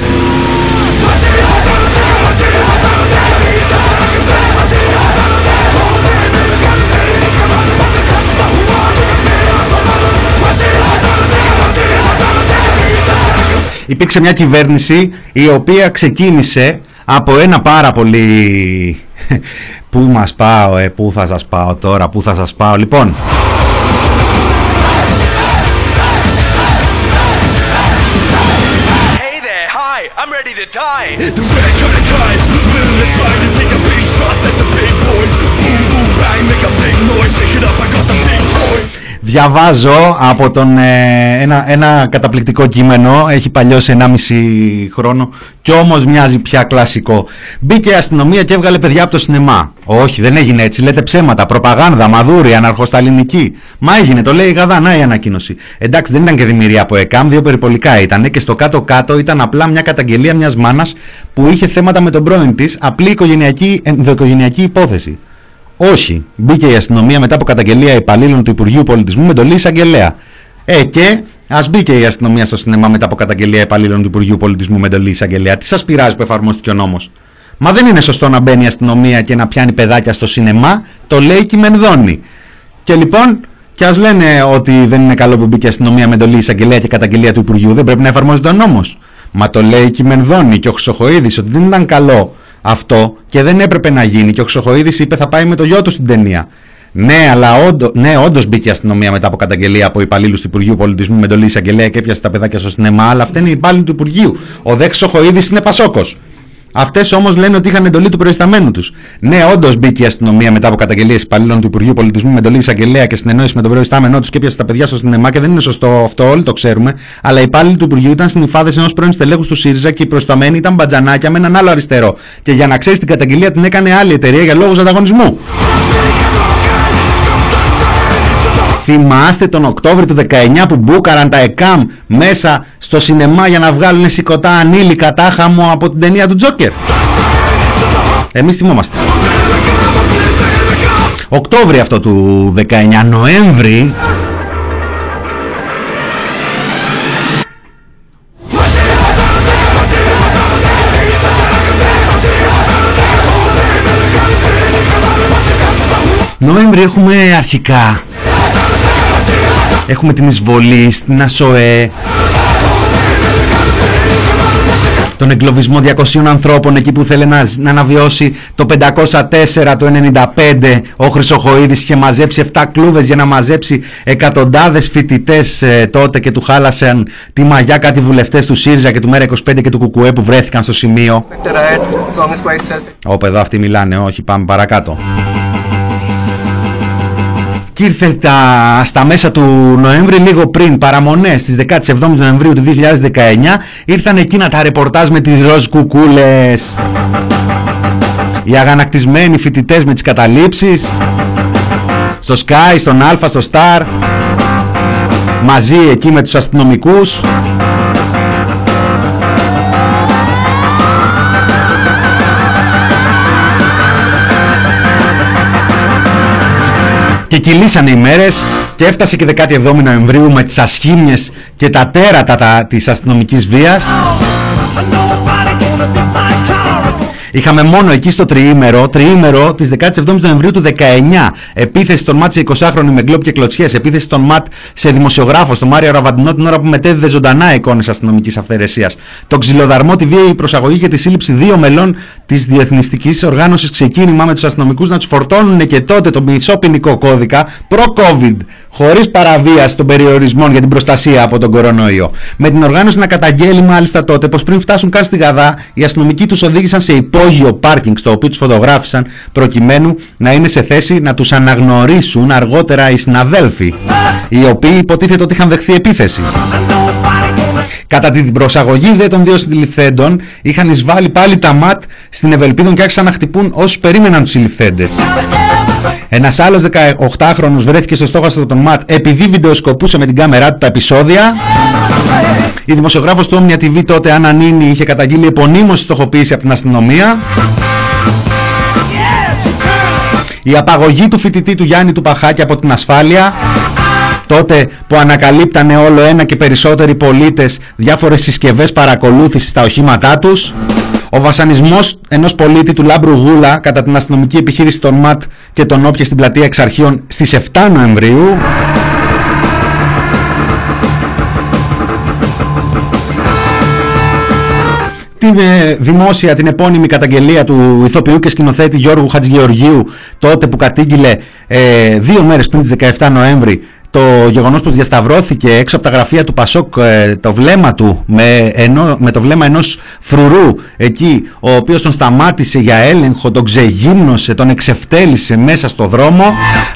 υπήρξε μια κυβέρνηση η οποία ξεκίνησε από ένα πάρα πολύ... (laughs) Πού μας πάω, ε, πού θα σας πάω τώρα, πού θα σας πάω. Λοιπόν, die. The red kind of guy who's willing to try Διαβάζω από τον, ε, ένα, ένα καταπληκτικό κείμενο, έχει παλιώσει 1,5 χρόνο και όμως μοιάζει πια κλασικό. Μπήκε η αστυνομία και έβγαλε παιδιά από το σινεμά. Όχι, δεν έγινε έτσι, λέτε ψέματα, προπαγάνδα, μαδούρη, αναρχοσταλινική. Μα έγινε, το λέει η Γαδά, να η ανακοίνωση. Εντάξει, δεν ήταν και δημιουργία από ΕΚΑΜ, δύο περιπολικά ήταν και στο κάτω-κάτω ήταν απλά μια καταγγελία μιας μάνας που είχε θέματα με τον πρώην της, απλή οικογενειακή, ενδοοικογενειακή υπόθεση. Όχι. Μπήκε η αστυνομία μετά από καταγγελία υπαλλήλων του Υπουργείου Πολιτισμού με εντολή εισαγγελέα. Ε, και ας μπήκε η αστυνομία στο σινεμά μετά από καταγγελία υπαλλήλων του Υπουργείου Πολιτισμού με εντολή εισαγγελέα. Τι σας πειράζει που εφαρμόστηκε ο νόμος; Μα δεν είναι σωστό να μπαίνει η αστυνομία και να πιάνει παιδάκια στο σινεμά. Το λέει και η Μενδώνη. Και λοιπόν, και ας λένε ότι δεν είναι καλό που μπήκε η αστυνομία με εντολή εισαγγελέα και καταγγελία του Υπουργείου, δεν πρέπει να εφαρμόζεται ο νόμος. Μα το λέει και η Μενδώνη και ο Χρυσοχοίδης ότι δεν ήταν καλό αυτό και δεν έπρεπε να γίνει. Και ο Ξοχοίδης είπε θα πάει με το γιο του στην ταινία. Ναι, αλλά όντω ναι, όντως μπήκε η αστυνομία μετά από καταγγελία από υπαλλήλους του Υπουργείου Πολιτισμού με εντολή εισαγγελέα και έπιασε τα παιδάκια στο σινεμά. Αλλά αυτά είναι οι υπάλληλοι του Υπουργείου. Ο Δέξο Ξοχοίδης είναι Πασόκος. Αυτές όμως λένε ότι είχαν εντολή του προϊσταμένου τους. Ναι, όντως μπήκε η αστυνομία μετά από καταγγελίες υπαλλήλων του Υπουργείου Πολιτισμού με εντολή εισαγγελέα και συνεννόηση με τον προϊστάμενό τους και έπιασε τα παιδιά στο σινεμά και δεν είναι σωστό αυτό, όλοι το ξέρουμε. Αλλά οι υπάλληλοι του Υπουργείου ήταν συνυφάδε ενός πρώην στελέχους του ΣΥΡΙΖΑ και οι προϊσταμένοι ήταν μπατζανάκια με έναν άλλο αριστερό. Και για να ξέρεις την καταγγελία την έκανε άλλη εταιρεία για λόγους ανταγωνισμού. Θυμάστε τον Οκτώβριο του 19 που μπούκαραν τα ΕΚΑΜ μέσα στο σινεμά για να βγάλουν σηκωτά ανήλικα τάχαμο από την ταινία του Τζόκερ. Εμείς θυμόμαστε. Οκτώβριο αυτό του 19, Νοέμβρη Νοέμβρη έχουμε αρχικά Έχουμε την εισβολή στην ΑΣΟΕ τον εγκλωβισμό 200 ανθρώπων εκεί που θέλει να, να αναβιώσει το 504 το 95 ο Χρυσοχοίδης είχε μαζέψει 7 κλούβες για να μαζέψει εκατοντάδες φοιτητές ε, τότε και του χάλασαν τη μαγιά. Κάτι βουλευτές του ΣΥΡΙΖΑ και του ΜΕΡΑ25 και του ΚΚΕ που βρέθηκαν στο σημείο. Όπα εδώ αυτοί μιλάνε όχι πάμε παρακάτω και ήρθε τα, στα μέσα του Νοέμβρη, λίγο πριν παραμονές στις 17 Νοεμβρίου του 2019, ήρθαν εκείνα τα ρεπορτάζ με τις ροζ κουκούλες. Οι αγανακτισμένοι φοιτητές με τις καταλήψεις, στο Sky, στον Alpha, στο Star, μαζί εκεί με τους αστυνομικούς. Και κυλήσανε οι μέρες και έφτασε και 17 Νοεμβρίου με τις ασχήμιες και τα τέρατα τα, της αστυνομικής βίας Είχαμε μόνο εκεί στο τριήμερο, τριήμερο της 17η Νοεμβρίου του 19. Επίθεση στον ΜΑΤ σε 20χρονη με γκλόπ και κλωτσιές. Επίθεση στον ΜΑΤ σε δημοσιογράφο, στον Μάριο Ραβαντινό, την ώρα που μετέδιδε ζωντανά εικόνες αστυνομικής αυθαιρεσίας. Το ξυλοδαρμό, τη βίαιη προσαγωγή και τη σύλληψη δύο μελών της διεθνιστικής οργάνωσης ξεκίνημα με τους αστυνομικούς να τους φορτώνουν και τότε το μισό ποινικό κώδικα προ-COVID χωρίς παραβίαση των περιορισμών για την προστασία από τον κορονοϊό. Με την οργάνωση να καταγγέλει μάλιστα τότε πως πριν φτάσουν καν στη Γαδά, οι αστυνομικοί τους οδήγησαν σε υπόγειο πάρκινγκ στο οποίο τους φωτογράφησαν προκειμένου να είναι σε θέση να τους αναγνωρίσουν αργότερα οι συναδέλφοι, οι οποίοι υποτίθεται ότι είχαν δεχθεί επίθεση. Κατά την προσαγωγή δε των δύο συλληφθέντων είχαν εισβάλει πάλι τα ματ στην Ευελπίδων και άρχισαν να χτυπούν όσους περίμεναν τους συλληφθέντες. Ένας άλλος 18χρονο βρέθηκε στο στόχαστρο των ΜΑΤ επειδή βιντεοσκοπούσε με την κάμερά του τα επεισόδια. Η δημοσιογράφος του Omnia TV τότε, Άννα Νίνη, είχε καταγγείλει επωνύμωση στοχοποίηση από την αστυνομία. Η απαγωγή του φοιτητή του Γιάννη του Παχάκη από την ασφάλεια τότε που ανακαλύπτανε όλο ένα και περισσότεροι πολίτες διάφορες συσκευές παρακολούθησης στα οχήματά τους ο βασανισμός ενός πολίτη του Λάμπρου Γούλα κατά την αστυνομική επιχείρηση των ΜΑΤ και των Όπια στην πλατεία Εξαρχείων στις 7 Νοεμβρίου. Την ε, δημόσια, την επώνυμη καταγγελία του ηθοποιού και σκηνοθέτη Γιώργου Χατζηγεωργίου τότε που κατήγγειλε ε, δύο μέρες πριν τις 17 Νοέμβρη το γεγονός που διασταυρώθηκε έξω από τα γραφεία του Πασόκ ε, το βλέμμα του με, ενώ, με το βλέμμα ενός φρουρού εκεί ο οποίος τον σταμάτησε για έλεγχο, τον ξεγύμνωσε, τον εξευτέλισε μέσα στο δρόμο.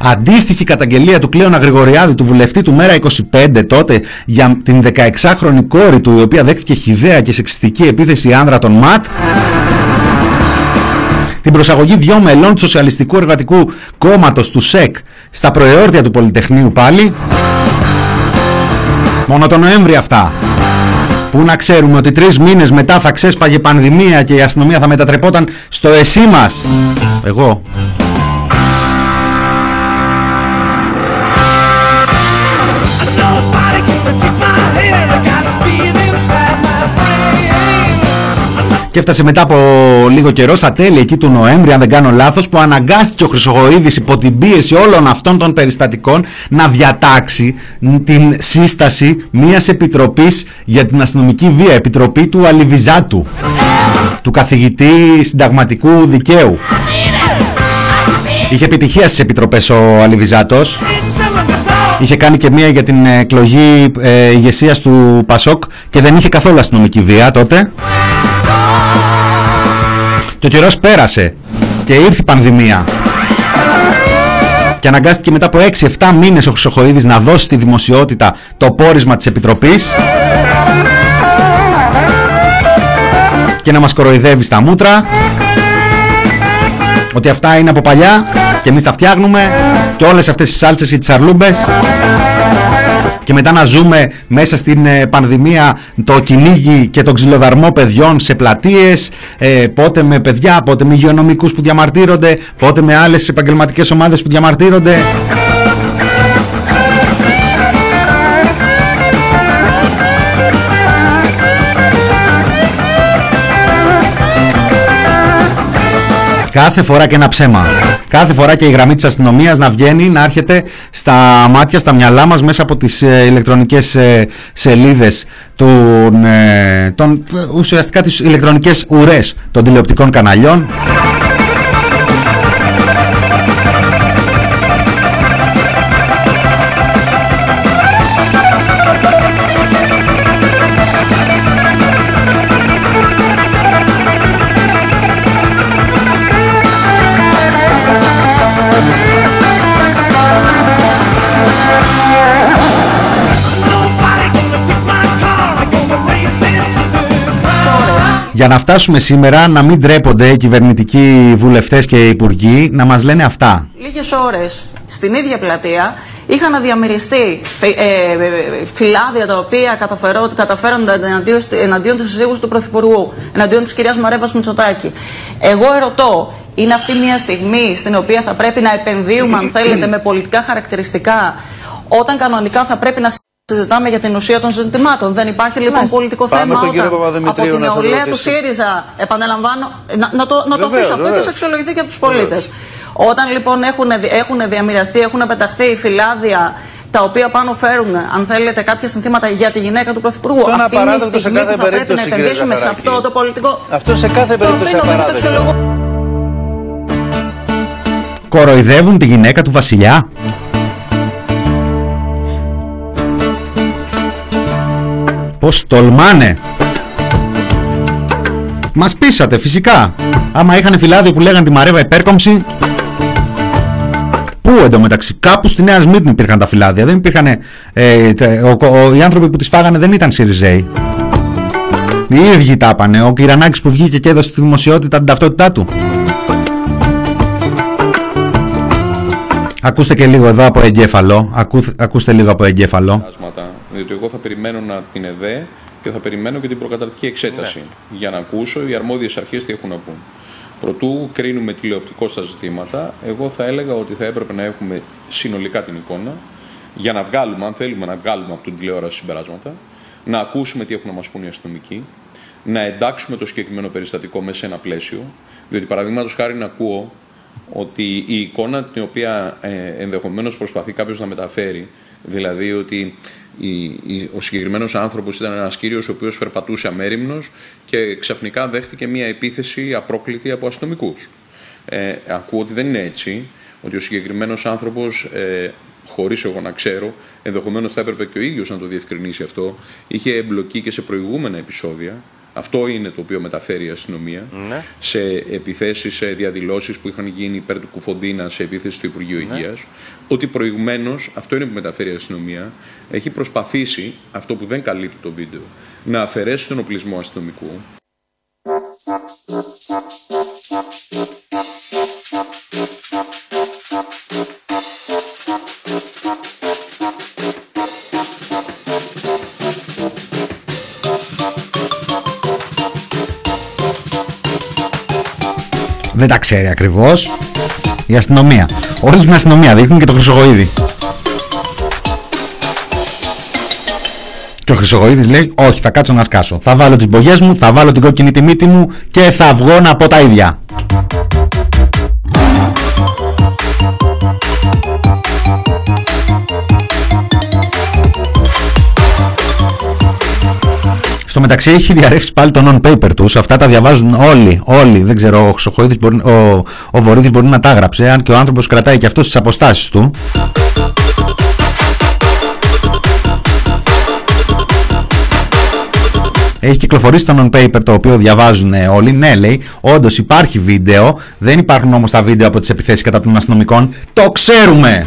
Αντίστοιχη καταγγελία του Κλέωνα Γρηγοριάδη του βουλευτή του Μέρα 25 τότε για την 16χρονη κόρη του η οποία δέχτηκε χιδέα και σεξιστική επίθεση άνδρα των ΜΑΤ την προσαγωγή δυο μελών του Σοσιαλιστικού Εργατικού Κόμματος του ΣΕΚ στα προεόρτια του Πολυτεχνείου πάλι. Μόνο το Νοέμβρη αυτά. Πού να ξέρουμε ότι τρεις μήνες μετά θα ξέσπαγε πανδημία και η αστυνομία θα μετατρεπόταν στο εσύ μας. Εγώ. Και έφτασε μετά από λίγο καιρό, στα τέλη εκεί του Νοέμβρη, αν δεν κάνω λάθος, που αναγκάστηκε ο Χρυσογοίδης υπό την πίεση όλων αυτών των περιστατικών να διατάξει την σύσταση μιας επιτροπής για την αστυνομική βία, επιτροπή του Αλιβιζάτου, του καθηγητή συνταγματικού δικαίου. Είχε επιτυχία στις επιτροπές ο Αλιβιζάτος. Είχε κάνει και μία για την εκλογή ε, ηγεσίας του Πασόκ και δεν είχε καθόλου αστυνομική βία τότε. Και ο καιρός πέρασε και ήρθε η πανδημία. Και αναγκάστηκε μετά από 6-7 μήνες ο Χρυσοχοίδης να δώσει στη δημοσιότητα το πόρισμα της Επιτροπής και να μας κοροϊδεύει στα μούτρα ότι αυτά είναι από παλιά και εμείς τα φτιάχνουμε και όλες αυτές οι σάλτσες και τις αρλούμπες και μετά να ζούμε μέσα στην ε, πανδημία το κυνήγι και τον ξυλοδαρμό παιδιών σε πλατείες ε, πότε με παιδιά, πότε με υγειονομικούς που διαμαρτύρονται πότε με άλλες επαγγελματικές ομάδες που διαμαρτύρονται Κάθε φορά και ένα ψέμα. Κάθε φορά και η γραμμή της αστυνομίας να βγαίνει, να έρχεται στα μάτια, στα μυαλά μας μέσα από τις ε, ηλεκτρονικές ε, σελίδες των, ε, των, ουσιαστικά τις ηλεκτρονικές ουρές των τηλεοπτικών καναλιών. Για να φτάσουμε σήμερα να μην ντρέπονται οι κυβερνητικοί βουλευτές και υπουργοί να μας λένε αυτά. Λίγες ώρες στην ίδια πλατεία είχαν διαμεριστεί ε, ε, φυλάδια τα οποία καταφέρονται εναντίον, εναντίον της συζύγους του Πρωθυπουργού, εναντίον της κυρίας Μαρέβας Μητσοτάκη. Εγώ ερωτώ, είναι αυτή μια στιγμή στην οποία θα πρέπει να επενδύουμε, αν θέλετε, με πολιτικά χαρακτηριστικά, όταν κανονικά θα πρέπει να συζητάμε για την ουσία των ζητημάτων. Δεν υπάρχει λοιπόν πολιτικό θέμα στον όταν από την νεολαία του ΣΥΡΙΖΑ, επαναλαμβάνω, να, να το, να το αφήσω αυτό και σε αξιολογηθεί και από τους πολίτες. Όταν λοιπόν έχουν, έχουν διαμοιραστεί, έχουν πεταχθεί φυλάδια τα οποία πάνω φέρουν, αν θέλετε, κάποια συνθήματα για τη γυναίκα του Πρωθυπουργού. Αυτό αυτή είναι η στιγμή που θα πρέπει να επενδύσουμε σε αυτό το πολιτικό. Αυτό σε κάθε περίπτωση απαράδεκτο. Κοροϊδεύουν τη γυναίκα του Βασιλιά; Πως τολμάνε. Μας πείσατε φυσικά. Άμα είχαν φυλάδιο που λέγαν τη Μαρέβα υπέρκομψη Πού εντωμεταξύ Κάπου στη Νέα Σμύρνη υπήρχαν τα φυλάδια. Δεν υπήρχαν ε, Οι άνθρωποι που τις φάγανε δεν ήταν Σιριζέοι. Οι ίδιοι τα έπανε Ο Κυρανάκης που βγήκε και έδωσε στη δημοσιότητα την ταυτότητά του. Ακούστε και λίγο εδώ από εγκέφαλο. Ακούστε λίγο από εγκέφαλο διότι εγώ θα περιμένω να την ΕΔΕ και θα περιμένω και την προκαταρκτική εξέταση ναι. για να ακούσω οι αρμόδιες αρχές τι έχουν να πούν. Προτού κρίνουμε τηλεοπτικό στα ζητήματα, εγώ θα έλεγα ότι θα έπρεπε να έχουμε συνολικά την εικόνα για να βγάλουμε, αν θέλουμε να βγάλουμε από την τηλεόραση συμπεράσματα, να ακούσουμε τι έχουν να μας πούν οι αστυνομικοί, να εντάξουμε το συγκεκριμένο περιστατικό μέσα σε ένα πλαίσιο, διότι παραδείγματος χάρη να ακούω ότι η εικόνα την οποία ε, ενδεχομένως προσπαθεί κάποιος να μεταφέρει, δηλαδή ότι ο συγκεκριμένος άνθρωπος ήταν ένας κύριος ο οποίος περπατούσε αμέριμνος και ξαφνικά δέχτηκε μια επίθεση απρόκλητη από αστυνομικούς. Ε, ακούω ότι δεν είναι έτσι, ότι ο συγκεκριμένος άνθρωπος, ε, χωρίς εγώ να ξέρω, ενδεχομένως θα έπρεπε και ο ίδιος να το διευκρινίσει αυτό, είχε εμπλοκή και σε προηγούμενα επεισόδια αυτό είναι το οποίο μεταφέρει η αστυνομία ναι. σε επιθέσεις, σε διαδηλώσεις που είχαν γίνει υπέρ του Κουφοντίνα σε επίθεση του Υπουργείου ναι. Υγείας. Ότι προηγουμένως, αυτό είναι που μεταφέρει η αστυνομία, έχει προσπαθήσει, αυτό που δεν καλύπτει το βίντεο, να αφαιρέσει τον οπλισμό αστυνομικού, δεν τα ξέρει ακριβώς η αστυνομία. Όλη την αστυνομία δείχνουν και το Χρυσογοίδη. Και ο Χρυσογοίδης λέει όχι θα κάτσω να σκάσω. Θα βάλω τις μπογιές μου, θα βάλω την κόκκινη τη μύτη μου και θα βγω να πω τα ίδια. Στο μεταξύ έχει διαρρεύσει πάλι το non-paper τους. Αυτά τα διαβάζουν όλοι. Όλοι. Δεν ξέρω, ο, Χρυσοχοίδης μπορεί, ο, ο Βορύδης μπορεί να τα έγραψε. Αν και ο άνθρωπος κρατάει και αυτό τις αποστάσεις του. Έχει κυκλοφορήσει το non-paper το οποίο διαβάζουν όλοι. Ναι, λέει, όντως υπάρχει βίντεο. Δεν υπάρχουν όμως τα βίντεο από τις επιθέσεις κατά των αστυνομικών. Το ξέρουμε!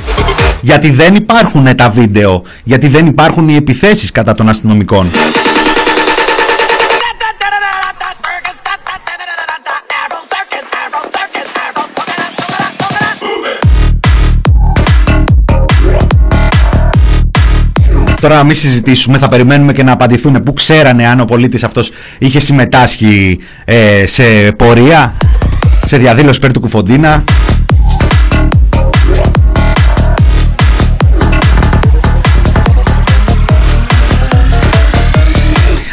Γιατί δεν υπάρχουν τα βίντεο. Γιατί δεν υπάρχουν οι επιθέσεις κατά των αστυνομικών. Τώρα να μην συζητήσουμε, θα περιμένουμε και να απαντηθούν που ξέρανε αν ο πολίτης αυτός είχε συμμετάσχει ε, σε πορεία, σε διαδήλωση περί του Κουφοντίνα.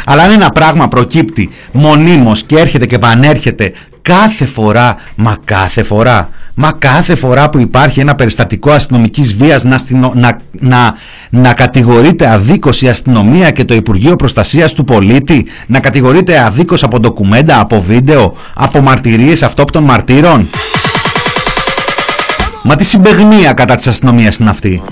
Αλλά αν ένα πράγμα προκύπτει μονίμως και έρχεται και πανέρχεται κάθε φορά, μα κάθε φορά, μα κάθε φορά που υπάρχει ένα περιστατικό αστυνομικής βίας να, να, να, να κατηγορείται αδίκως η αστυνομία και το Υπουργείο Προστασίας του Πολίτη, να κατηγορείται αδίκως από ντοκουμέντα, από βίντεο, από μαρτυρίες αυτόπτων μαρτύρων. Μα τι συμπεγνία κατά της αστυνομίας είναι αυτή;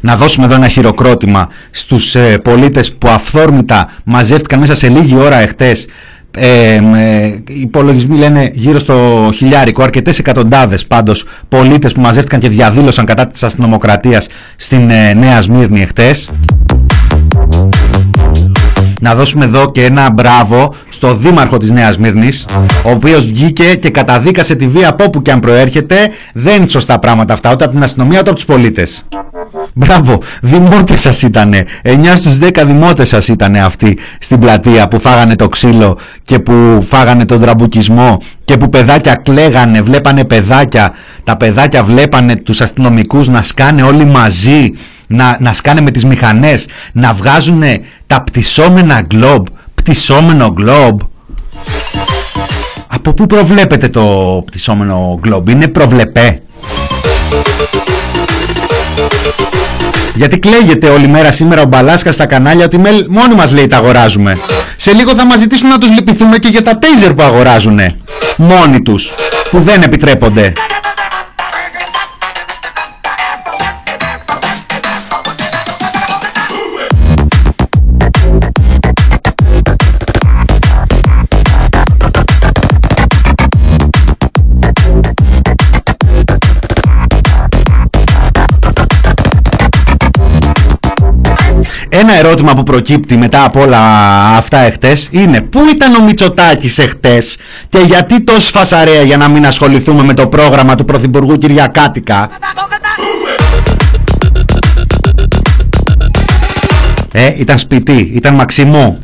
Να δώσουμε εδώ ένα χειροκρότημα στους ε, πολίτες που αυθόρμητα μαζεύτηκαν μέσα σε λίγη ώρα εχθές ε, ε, οι υπολογισμοί λένε γύρω στο χιλιάρικο, αρκετές εκατοντάδες πάντως πολίτες που μαζεύτηκαν και διαδήλωσαν κατά της αστυνομοκρατίας στην ε, Νέα Σμύρνη εχθές. Να δώσουμε εδώ και ένα μπράβο στο δήμαρχο της Νέας Μύρνης, ο οποίος βγήκε και καταδίκασε τη βία από όπου και αν προέρχεται. Δεν είναι σωστά πράγματα αυτά, ούτε από την αστυνομία, ούτε από τους πολίτες. Μπράβο, δημότες σας ήτανε. 9 στους 10 δημότες σας ήτανε αυτοί στην πλατεία που φάγανε το ξύλο και που φάγανε τον τραμπουκισμό και που παιδάκια κλαίγανε, βλέπανε παιδάκια. Τα παιδάκια βλέπανε τους αστυνομικούς να σκάνε όλοι μαζί, να, να σκάνε με τις μηχανές, να βγάζουν τα πτυσσόμενα γκλόμπ, πτυσσόμενο γκλόμπ. Από πού προβλέπετε το πτυσσόμενο γκλόμπ, είναι προβλεπέ. Γιατί κλαίγεται όλη μέρα σήμερα ο Μπαλάσκα στα κανάλια ότι μόνοι μας λέει τα αγοράζουμε. Σε λίγο θα μας ζητήσουν να τους λυπηθούμε και για τα τέιζερ που αγοράζουνε. Μόνοι τους. Που δεν επιτρέπονται. Ένα ερώτημα που προκύπτει μετά από όλα αυτά εχθές είναι πού ήταν ο Μητσοτάκης εχθές και γιατί τόση φασαρέα για να μην ασχοληθούμε με το πρόγραμμα του Πρωθυπουργού Κυριακάτικα; Ε, ήταν σπιτί, ήταν μαξιμό.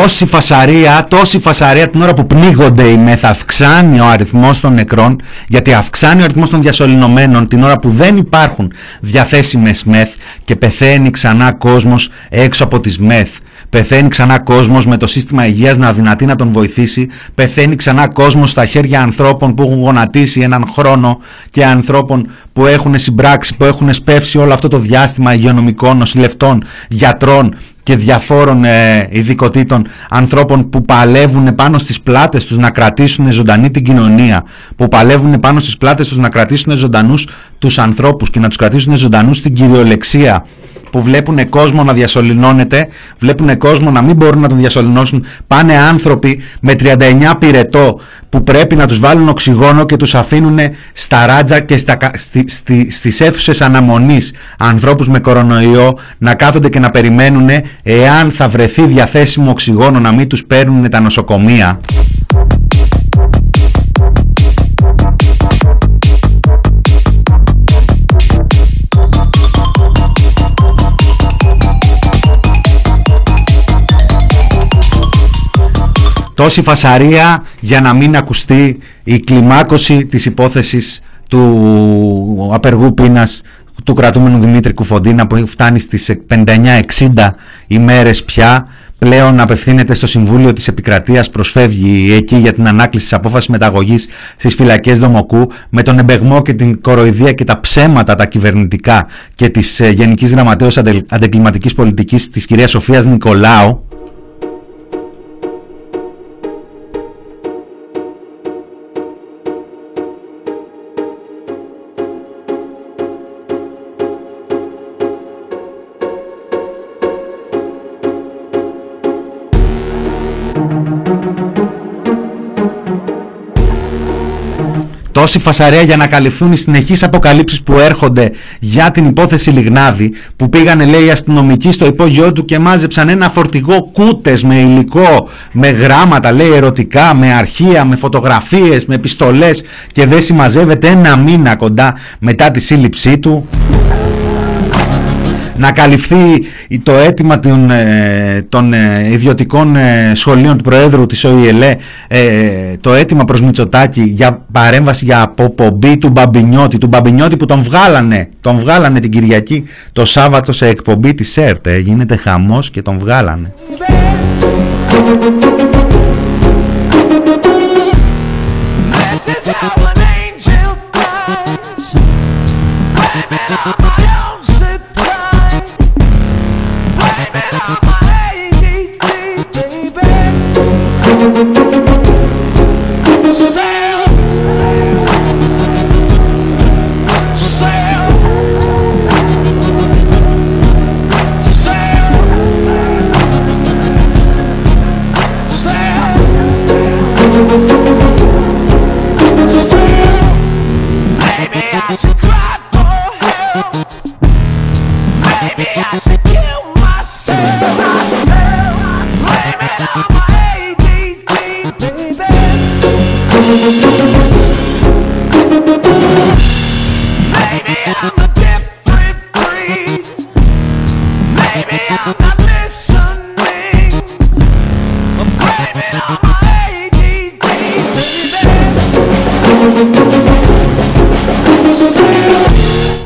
Τόση φασαρία, τόση φασαρία την ώρα που πνίγονται οι μεθ, αυξάνει ο αριθμός των νεκρών, γιατί αυξάνει ο αριθμός των διασωληνωμένων την ώρα που δεν υπάρχουν διαθέσιμες μεθ και πεθαίνει ξανά κόσμος έξω από τις μεθ. Πεθαίνει ξανά κόσμος με το σύστημα υγείας να αδυνατεί να τον βοηθήσει. Πεθαίνει ξανά κόσμος στα χέρια ανθρώπων που έχουν γονατίσει έναν χρόνο και ανθρώπων που έχουν συμπράξει, που έχουν σπεύσει όλο αυτό το διάστημα υγειονομικών, νοσηλευτών, γιατρών, και διαφόρων ε, ειδικοτήτων. Ανθρώπων που παλεύουν πάνω στις πλάτες τους να κρατήσουν ζωντανή την κοινωνία. Που παλεύουν πάνω στις πλάτες τους να κρατήσουν ζωντανούς τους ανθρώπους και να τους κρατήσουν ζωντανούς στην κυριολεξία που βλέπουν κόσμο να διασωληνώνεται, βλέπουν κόσμο να μην μπορούν να τον διασωληνώσουν. Πάνε άνθρωποι με 39 πυρετό που πρέπει να τους βάλουν οξυγόνο και τους αφήνουν στα ράτζα και στα, στη, στη, στις αίθουσες αναμονής ανθρώπους με κορονοϊό να κάθονται και να περιμένουν εάν θα βρεθεί διαθέσιμο οξυγόνο να μην τους παίρνουν τα νοσοκομεία. Τόση φασαρία για να μην ακουστεί η κλιμάκωση της υπόθεσης του απεργού πείνας του κρατούμενου Δημήτρη Κουφοντίνα που φτάνει στις 59-60 ημέρες πια. Πλέον απευθύνεται στο Συμβούλιο της Επικρατείας, προσφεύγει εκεί για την ανάκληση της απόφασης μεταγωγής στις φυλακές Δομοκού με τον εμπεγμό και την κοροϊδία και τα ψέματα τα κυβερνητικά και της ε, Γενικής Γραμματέως Αντεκλιματικής Πολιτικής της κυρίας Σοφίας Νικολάου τόση φασαρία για να καλυφθούν οι συνεχείς αποκαλύψεις που έρχονται για την υπόθεση Λιγνάδη που πήγανε λέει οι αστυνομικοί στο υπόγειό του και μάζεψαν ένα φορτηγό κούτες με υλικό, με γράμματα λέει ερωτικά, με αρχεία, με φωτογραφίες, με επιστολές και δεν συμμαζεύεται ένα μήνα κοντά μετά τη σύλληψή του να καλυφθεί το αίτημα των, ε, των ε, ιδιωτικών ε, σχολείων του Προέδρου της ΟΗΕΛΕ το αίτημα προς Μητσοτάκη για παρέμβαση για αποπομπή του Μπαμπινιώτη του Μπαμπινιώτη που τον βγάλανε τον βγάλανε την Κυριακή το Σάββατο σε εκπομπή της ΕΡΤ. Γίνεται χαμός και τον βγάλανε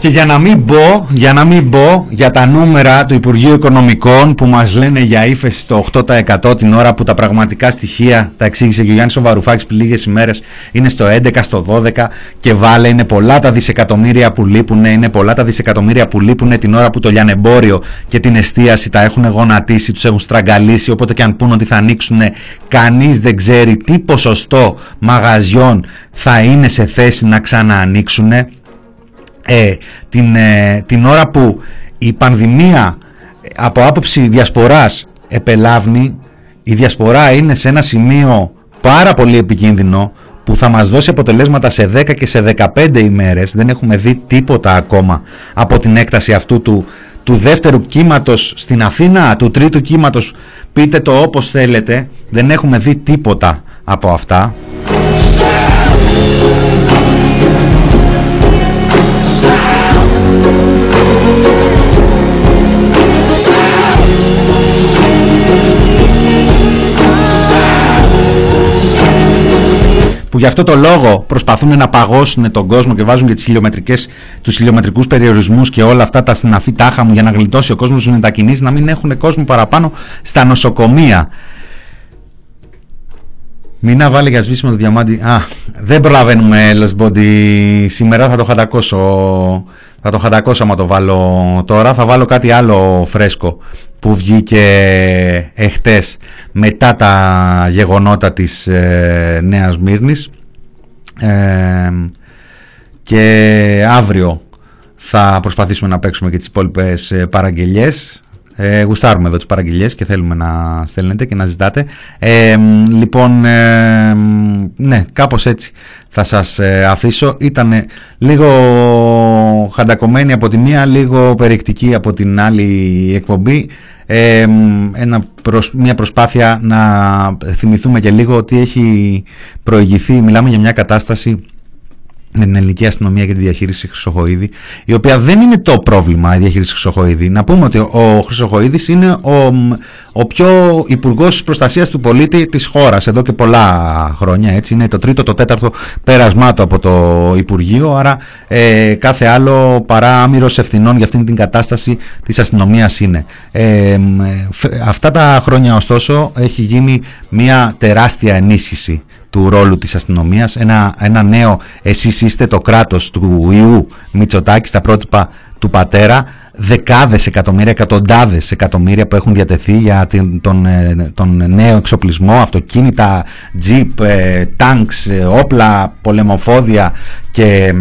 Και για να μην πω, για να μην πω για τα νούμερα του Υπουργείου Οικονομικών που μας λένε για ύφεση στο 8% την ώρα που τα πραγματικά στοιχεία, τα εξήγησε και ο Γιάννης Βαρουφάκης πριν λίγες ημέρες, είναι στο 11, στο 12 και βάλε είναι πολλά τα δισεκατομμύρια που λείπουν, είναι πολλά τα δισεκατομμύρια που λείπουν την ώρα που το λιανεμπόριο και την εστίαση τα έχουν γονατίσει, τους έχουν στραγγαλίσει, οπότε και αν πούν ότι θα ανοίξουν, κανείς δεν ξέρει τι ποσοστό μαγαζιών θα είναι σε θέση να ξαναανοίξουν ε, την, ε, την ώρα που η πανδημία ε, από άποψη διασποράς επελάβνει η διασπορά είναι σε ένα σημείο πάρα πολύ επικίνδυνο που θα μας δώσει αποτελέσματα σε 10 και σε 15 ημέρες. Δεν έχουμε δει τίποτα ακόμα από την έκταση αυτού του, του δεύτερου κύματος στην Αθήνα του τρίτου κύματος. Πείτε το όπως θέλετε. Δεν έχουμε δει τίποτα από αυτά που γι' αυτό το λόγο προσπαθούν να παγώσουν τον κόσμο και βάζουν και τις χιλιομετρικές, τους χιλιομετρικούς περιορισμούς και όλα αυτά τα συναφή τάχα μου για να γλιτώσει ο κόσμος να μετακινήσει, να μην έχουν κόσμο παραπάνω στα νοσοκομεία. Μην να βάλει για σβήσιμο το διαμάντι. Α, δεν προλαβαίνουμε Body σήμερα, θα το χατακώσω. Θα το χατακώσω άμα το βάλω τώρα. Θα βάλω κάτι άλλο φρέσκο που βγήκε εχθές μετά τα γεγονότα της ε, Νέας Μύρνης. Ε, και αύριο θα προσπαθήσουμε να παίξουμε και τις υπόλοιπες ε, παραγγελίες ε, γουστάρουμε εδώ τις παραγγελίες και θέλουμε να στέλνετε και να ζητάτε. Ε, λοιπόν, ε, ναι, κάπως έτσι θα σας ε, αφήσω. Ήταν λίγο χαντακωμένη από τη μία, λίγο περιεκτική από την άλλη εκπομπή. Ε, ένα μια προσπάθεια να θυμηθούμε και λίγο ότι έχει προηγηθεί, μιλάμε για μια κατάσταση με την ελληνική αστυνομία και τη διαχείριση Χρυσοχοίδη, η οποία δεν είναι το πρόβλημα η διαχείριση Χρυσοχοίδη. Να πούμε ότι ο Χρυσοχοίδης είναι ο, ο πιο υπουργός προστασίας του πολίτη της χώρας εδώ και πολλά χρόνια. Έτσι είναι το τρίτο, το τέταρτο πέρασμά του από το Υπουργείο. Άρα ε, κάθε άλλο παρά άμυρος ευθυνών για αυτήν την κατάσταση της αστυνομίας είναι. Ε, αυτά τα χρόνια ωστόσο έχει γίνει μια τεράστια ενίσχυση του ρόλου της αστυνομίας, ένα, ένα νέο εσείς είστε το κράτος του Ιού Μητσοτάκης στα πρότυπα του πατέρα, δεκάδες εκατομμύρια, εκατοντάδες εκατομμύρια που έχουν διατεθεί για τον, ε, τον νέο εξοπλισμό, αυτοκίνητα, τζιπ, τάγκς, ε, όπλα, πολεμοφόδια και,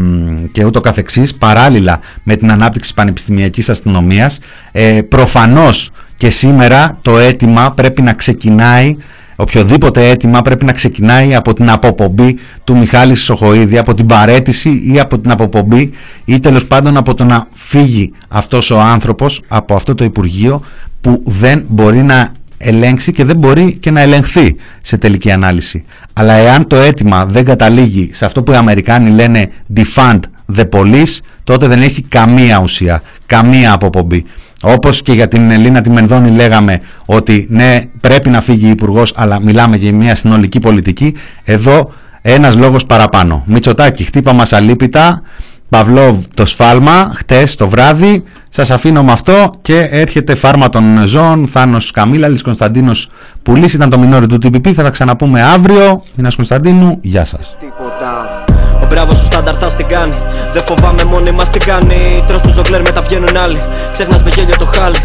και ούτω καθεξής, παράλληλα με την ανάπτυξη πανεπιστημιακής αστυνομίας. Ε, προφανώς και σήμερα το αίτημα πρέπει να ξεκινάει οποιοδήποτε αίτημα πρέπει να ξεκινάει από την αποπομπή του Μιχάλη Σοχοίδη, από την παρέτηση ή από την αποπομπή ή τέλος πάντων από το να φύγει αυτός ο άνθρωπος από αυτό το Υπουργείο που δεν μπορεί να ελέγξει και δεν μπορεί και να ελεγχθεί σε τελική ανάλυση. Αλλά εάν το αίτημα δεν καταλήγει σε αυτό που οι Αμερικάνοι λένε defund the police, τότε δεν έχει καμία ουσία, καμία αποπομπή. Όπως και για την Ελίνα τη Μενδώνη λέγαμε ότι ναι πρέπει να φύγει η υπουργός, αλλά μιλάμε για μια συνολική πολιτική. Εδώ ένας λόγος παραπάνω. Μητσοτάκη χτύπα μας αλίπητα. Παυλόβ το σφάλμα χτες το βράδυ. Σας αφήνω με αυτό και έρχεται φάρμα των ζώων. Θάνος Καμίλαλης, Κωνσταντίνος Πουλής ήταν το μινόρι του TPP. Θα τα ξαναπούμε αύριο. Μινάς Κωνσταντίνου. Γεια σας. Μπράβο σου στάνταρ θα στην κάνει Δεν φοβάμαι μόνοι μας την κάνει Τρως τους ζογκλέρ μετά βγαίνουν άλλοι Ξέχνας με γέλιο το χάλι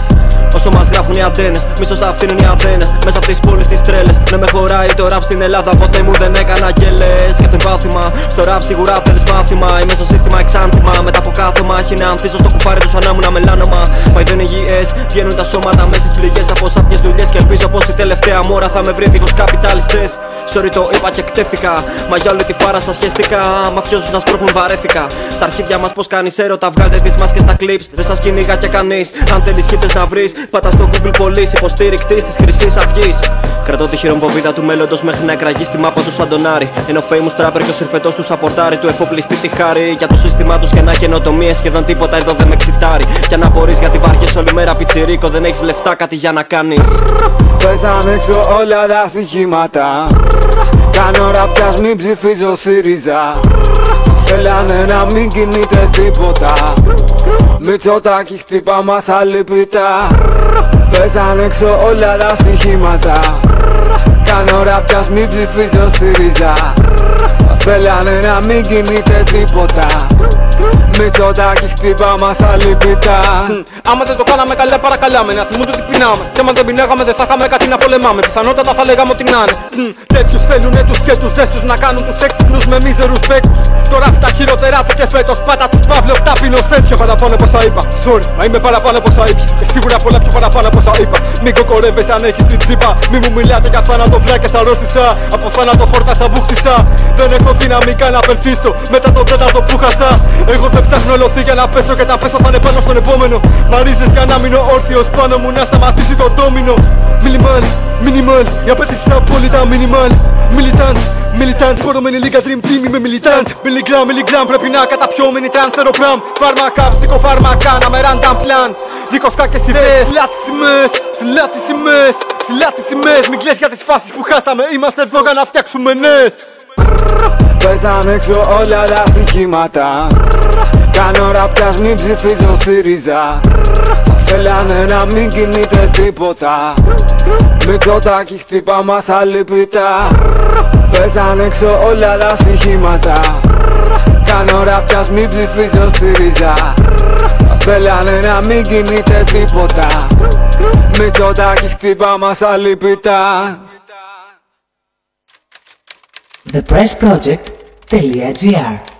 Όσο μας γράφουν οι αντένε, μίσο θα φτύνουν οι Αθένες. Μέσα από τις πόλεις τις τρέλες. Δεν με χωράει το ραπ στην Ελλάδα, ποτέ μου δεν έκανα και λες. Σκέφτεν πάθημα, στο ραπ σίγουρα θέλεις μάθημα. Είμαι στο σύστημα εξάντημα. Μετά από κάθε μάχη να ανθίσω στο κουφάρι τους σαν να ήμουν μελάνομα. Μα δεν είναι υγιέ, βγαίνουν τα σώματα μέσα στις πληγές από σάπιες δουλειές. Και ελπίζω πως η τελευταία μόρα θα με βρει δίχως καπιταλιστές. Sorry το είπα και εκτέθηκα. Μα για όλη τη φάρα σας σχέστηκα. Μαφιόζου να σπρώχνουν βαρέθηκα. Στα αρχίδια μας πω κάνεις έρωτα, βγάλτε τις μάσκες στα clips. Δεν σας κυνήγα και κανείς. Αν θέλεις κύπε να βρεις, Πάτα στο Google Police, υποστήρικτη της Χρυσής Αυγής. Κρατώ τη χειρομβοβίδα του μέλλοντος μέχρι να εκραγεί στη μάπα του Σαντονάρι. Ενώ famous trapper και ο συρφετός του σαπορτάρι του εφοπλιστή τη χάρη. Για το σύστημά τους και να καινοτομίε σχεδόν τίποτα εδώ δεν με ξητάρει. Για να μπορεί γιατί βάριε όλη μέρα πιτσιρίκο δεν έχεις λεφτά κάτι για να κάνεις. Πέσαν έξω όλα τα στοιχήματα. Κάνω ραπιάς μην ψηφίζω ΣΥΡΙΖΑ. Θέλανε να μην κινείται τίποτα. Μητσοτάκι χτύπα μας αλυπητά. Πέσαν έξω όλα τα στοιχήματα. Κάνω ραπιάς μην ψηφίζω ΣΥΡΙΖΑ Θέλανε να μην κινείται τίποτα Μητσοτάκι χτύπα μας αλυπητά Άμα δεν το κάναμε καλά παρακαλάμε. Να θυμούνται ότι πεινάμε. Και άμα δεν πεινάγαμε δεν θα είχαμε κάτι να πολεμάμε. Πιθανότατα θα λέγαμε ότι να είναι Τέτοιους θέλουνε τους και τους δέστους Να κάνουν τους έξυπνους με μίζερους παίκους Το ραπ στα χειρότερά του και φέτος Πάτα τους παύλο τάπινος Πιο παραπάνω από όσα είπα. Sorry, μα είμαι παραπάνω από όσα είπα Και σίγουρα πολλά πιο παραπάνω από όσα είπα. Μην κοκορεύες αν έχεις την τσίπα. Μη μου μιλάτε για θάνατο βλάκες αρρώστησα Από θάνατο χόρτασα μπούχτισα. Δεν έχω δυναμικά να απελθύσω. Μετά το τέταρτο που χάσα. Εγώ δεν ψάχνω ολοθεί για να πέσω και τα πέσω θα είναι πάνω στον επόμενο. Μαρίζες για να μείνω όρθιος πάνω μου να σταματήσει το ντόμινο. Μινιμάλ, μινιμάλ, η απέτηση απόλυτα μινιμάλ. Μιλιτάντ, μιλιτάντ, φορωμένη λίγα dream team είμαι μιλιτάντ. Μιλιγκράμμ, μιλιγκράμμ, πρέπει να καταπιώ μινι τρανς αεροπλάμ Φάρμακα, ψυχοφάρμακα, να με ραντάμ πλάν Δίκος κάκες ιδέες, ψηλά τις σημαίες, ψηλά τις σημαίες Ψηλά τις σημαίες, μην κλαις για τις φάσεις που χάσαμε Είμαστε εδώ για να φτιάξουμε νέες Πέσαν έξω όλα τα στοιχήματα Κάνω ραπιάς μην ψηφίζω ΣΥΡΙΖΑ Θέλανε να μην κινείται τίποτα. Μητσοτάκι χτύπα μας αλυπητά. Πέσαν έξω όλα τα στοιχήματα. Κάνω ραπιάς μην ψηφίζω ΣΥΡΙΖΑ Θέλανε να μην κινείται τίποτα. Μητσοτάκι χτύπα μας αλυπητά. Thepressproject.gr